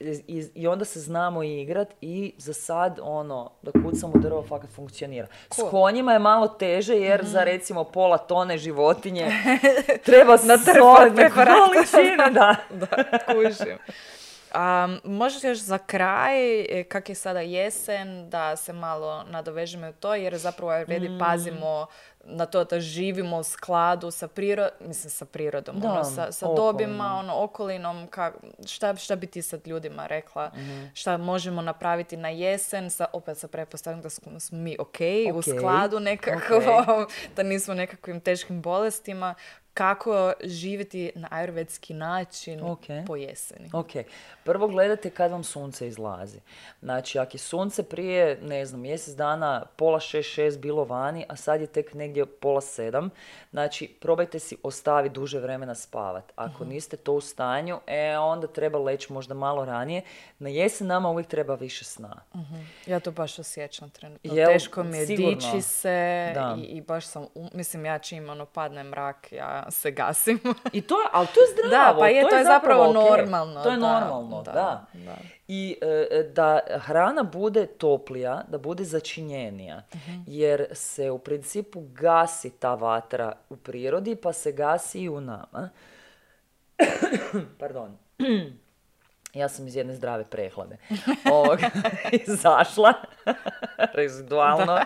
i, i onda se znamo igrat i za sad ono da kucamo drvo fakat funkcionira. S konjima je malo teže jer za mhm. recimo pola tone životinje [laughs] treba na količine. Da, [laughs] da kužim. Um, možeš još za kraj, e, kak je sada jesen, da se malo nadovežemo u to, jer zapravo redi mm. pazimo na to da živimo u skladu sa prirodom, mislim sa prirodom, da, ono, sa, sa dobima, ono, okolinom, ka, šta, šta bi ti sad ljudima rekla, mm šta možemo napraviti na jesen, sa, opet sa pretpostavljam da smo, mi ok, okay. u skladu nekako, okay. [laughs] da nismo nekakvim teškim bolestima, kako živjeti na ajurvedski način okay. po jeseni. Ok. Prvo gledate kad vam sunce izlazi. Znači, ako je sunce prije, ne znam, mjesec dana pola šest, šest bilo vani, a sad je tek negdje pola sedam, znači, probajte si ostaviti duže vremena spavat. Ako mhm. niste to u stanju, e, onda treba leći možda malo ranije. Na jesen nama uvijek treba više sna. uh Ja to baš osjećam trenutno. Jel, Teško mi je dići se i, i, baš sam, mislim, ja čim ono padne mrak, ja se gasim. I to, ali to je [laughs] zdravo. Da, pa je, to, je, zapravo, normalno. To je normalno, da. I e, e, da hrana bude toplija, da bude začinjenija. Mhm. Jer se u principu gasi ta vatra u prirodi, pa se gasi i u nama. [coughs] Pardon. [clears throat] Ja sam iz jedne zdrave prehlade. [laughs] Ovog, [laughs] izašla. Rezidualno.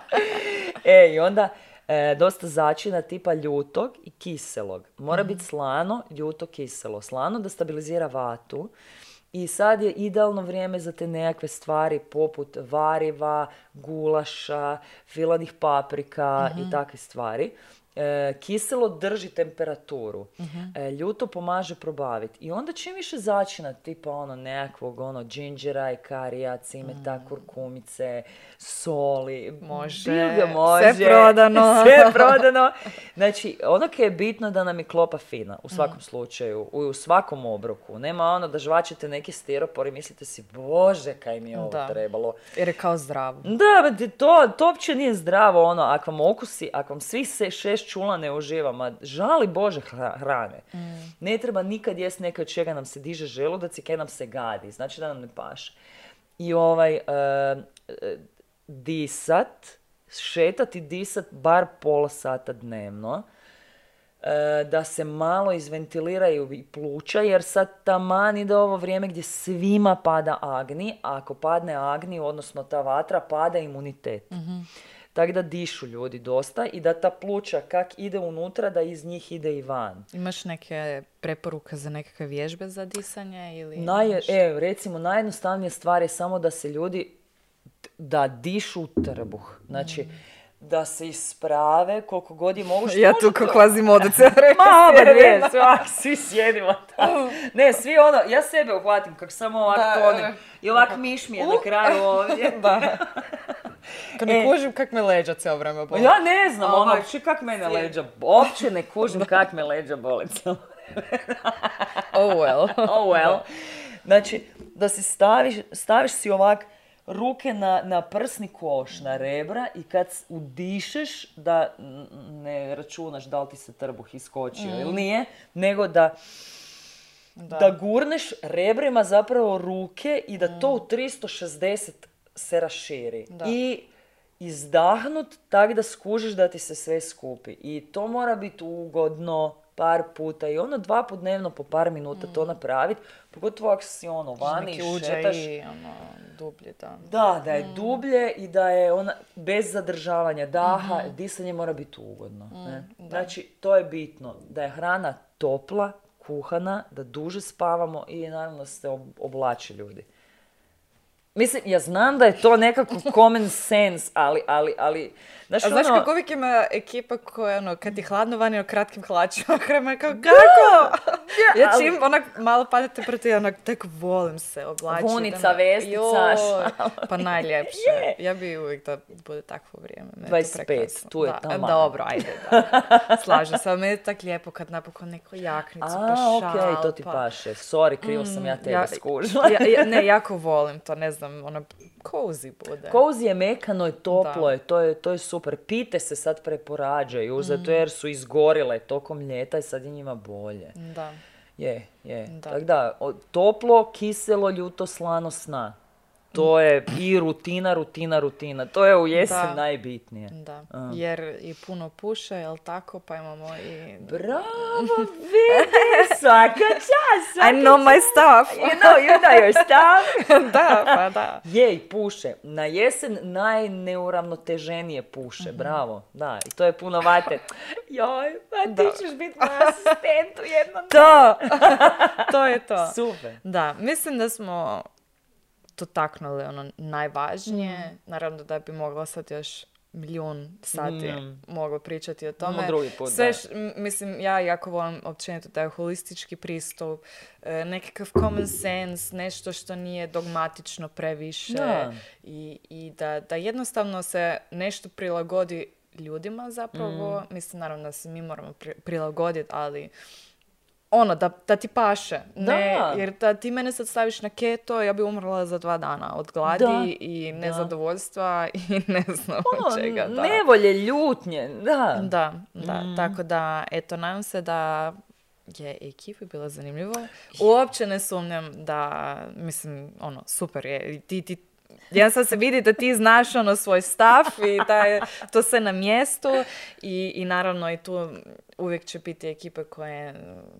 E, i onda e, dosta začina tipa ljutog i kiselog. Mora mm biti slano, ljuto, kiselo. Slano da stabilizira vatu. I sad je idealno vrijeme za te nekakve stvari poput variva, gulaša, filanih paprika i mhm. takve stvari. E, kiselo drži temperaturu, uh ljuto pomaže probaviti. I onda čim više začina, tipa ono nekakvog ono džinđera i karija, cimeta, mm. kurkumice, soli. Može, može. Sve prodano. [laughs] Sve prodano. Znači, ono je bitno da nam je klopa fina, u svakom mm. slučaju, u, u, svakom obroku. Nema ono da žvačete neki stiropor i mislite si, bože, kaj mi je ovo da. trebalo. Jer je kao zdravo. Da, to, to uopće nije zdravo, ono, ako vam okusi, ako vam svih se šest čula ne uživa, ma žali Bože hrane. Mm. Ne treba nikad jest neke od čega nam se diže želudac i kaj nam se gadi, znači da nam ne paše. I ovaj, uh, disat, šetati disat bar pola sata dnevno. e, da se malo izventiliraju i pluća, jer sad taman ide ovo vrijeme gdje svima pada agni, a ako padne agni, odnosno ta vatra, pada imunitet. Tako da dišu ljudi dosta i da ta pluća kak ide unutra, da iz njih ide i van. Imaš neke preporuke za nekakve vježbe za disanje ili... Naj, e, recimo, najjednostavnija stvar je samo da se ljudi, da dišu trbuh. Znači, da se isprave koliko god je moguće. Ja tu kao kvazi modu cijelo vrijeme [laughs] Mama, sjedim. dvije, svi sjedimo tamo. Ne, svi ono, ja sebe uhvatim kako samo ovak Da, tonim. I ovak miš mi je na kraju ovdje. [laughs] Da. [laughs] Kad ne E. kužim kak me leđa cijelo vrijeme boli. Ja ne znam, ono, Ovaj, uopće kak mene leđa, uopće ne kužim kak me leđa boli. Oh well. Oh well. Znači, da si staviš, staviš si ovak ruke na, na prsni koš, na rebra i kad udišeš da ne računaš da li ti se trbuh iskočio ili nije, nego da, Da. da. gurneš rebrima zapravo ruke i da to u 360 se raširi. Da. I izdahnut tak da skužiš da ti se sve skupi. I to mora biti ugodno par puta i ono dva put dnevno po par minuta to napraviti. Pogotovo ako si ono vani i šetaš. i ono, dublje, da. Da, da je dublje i da je ona bez zadržavanja daha, disanje mora biti ugodno. ne? Znači, to je bitno, da je hrana topla, kuhana, da duže spavamo i naravno da se ob- oblače ljudi. Mislim, ja znam da je to nekako common sense, ali, ali, ali, znaš, A znaš ono- kako uvijek ima ekipa koja, ono, kad ti hladno vani, u kratkim hlačima, [laughs] krema je kao, kako? [laughs] ja čim onak malo pada temperatura, onak, tek volim se oblačiti. Vunica, ono, vestica. Pa najljepše. [laughs] Je. Ja bi uvijek da bude takvo vrijeme. je to 25, prekrasno. tu je da, taman. Dobro, ajde, da. Slažem se, ali meni je tak lijepo kad napokon neko jaknicu, pa A, šal, okej, to ti pa- paše. Sorry, krivo sam ja tebe Ja- skužila. ja, ja- ne, jako volim to, ne znam, ono, cozy bude. Kozi je mekano i toplo Da. je, to je, to je super. Pite se sad preporađaju, zato jer su izgorile tokom ljeta i sad je njima bolje. Da. Je, je. Da. Tako da, toplo, kiselo, ljuto, slano sna. To je i rutina, rutina, rutina. To je u jesen Da. najbitnije. Da, A. jer i puno puše, jel tako, pa imamo i... Bravo, vidi, [laughs] svaka čast, I svaka know my stuff! You know, you know your stuff. [laughs] da, pa da. Je i puše. Na jesen najneuravnoteženije puše, Mhm. bravo. Da, i to je puno vate. Joj, pa Da. ti ćeš biti moj asistent u jednom To! [laughs] to je to. Super. Da, mislim da smo dotaknuli ono najvažnije. Naravno da bi mogla sad još milijun sati Mm. mogla pričati o tome. drugi put, Sve š- mislim, ja jako volim općenito taj holistički pristup, e, nekakav common sense, nešto što nije dogmatično previše Da. i, i da, da jednostavno se nešto prilagodi ljudima zapravo. Mm. Mislim, naravno da se mi moramo pri- prilagoditi, ali ono, da, da ti paše. Ne, Da. jer da ti mene sad staviš na keto, ja bi umrla za dva dana od gladi Da. i Da. nezadovoljstva i [laughs] ne znam Ono, čega. Da. nevolje, ljutnje, da. Da, da. Mm. Tako da, eto, nadam se da je ekipi bilo zanimljivo. Uopće ne sumnjam da, mislim, ono, super je. Ti, ti, ja sad se vidi da ti znaš ono svoj stav i da je to sve na mjestu i, i naravno i tu uvijek će biti ekipe koje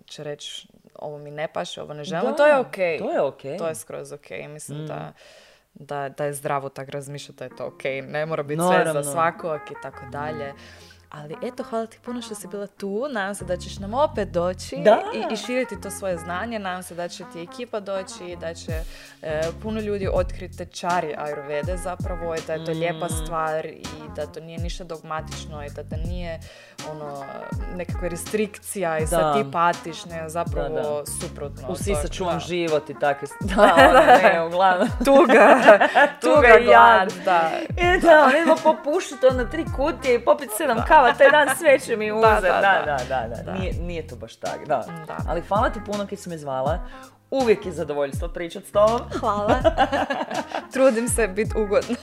će reći ovo mi ne paše, ovo ne želimo. Da, to je okej. to je okej. To je skroz okej. Mislim Mm. da, da, da je zdravo tak razmišljati da je to okej. Ne mora biti sve Naravno. za svakog i tako dalje. Ali eto, hvala ti puno što si bila tu. Nadam se da ćeš nam opet doći Da. i, i širiti to svoje znanje. Nadam se da će ti ekipa doći i da će e, puno ljudi otkriti tečari Ayurvede zapravo i da je to lijepa Mm. stvar i da to nije ništa dogmatično i da to nije ono nekakva restrikcija i sad ti patiš, ne, zapravo Da, da. suprotno. Usisat ću vam Da. život i takve... [laughs] s- Da, ne, uglavnom. [laughs] Tuga, [laughs] Tuga tuga i glad, da. E, da, idemo popušiti ono tri kutije i popit sedam kava, taj dan sve će mi uzet. da, Da, da. da, da, da. Da. Nije, nije to baš tak, da. Da. Ali hvala ti puno kad si me zvala. Uvijek je zadovoljstvo pričat s tobom. Hvala. [laughs] Trudim se biti ugodna.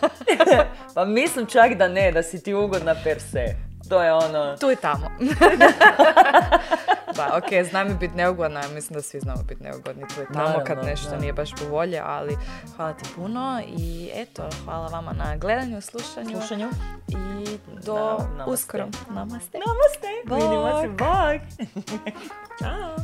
[laughs] Pa mislim čak da ne, da si ti ugodna per se. To je ono... Tu i tamo. [laughs] da, ok, znam biti neugodna, ja mislim da svi znamo biti neugodni tu i tamo kad nešto da. nije baš po volje, ali hvala ti puno i eto, hvala vama na gledanju, slušanju Slušanju. i do namaste. uskoro. Namaste. Namaste. Bog. Vidimo se. Bog. [laughs] Ćao.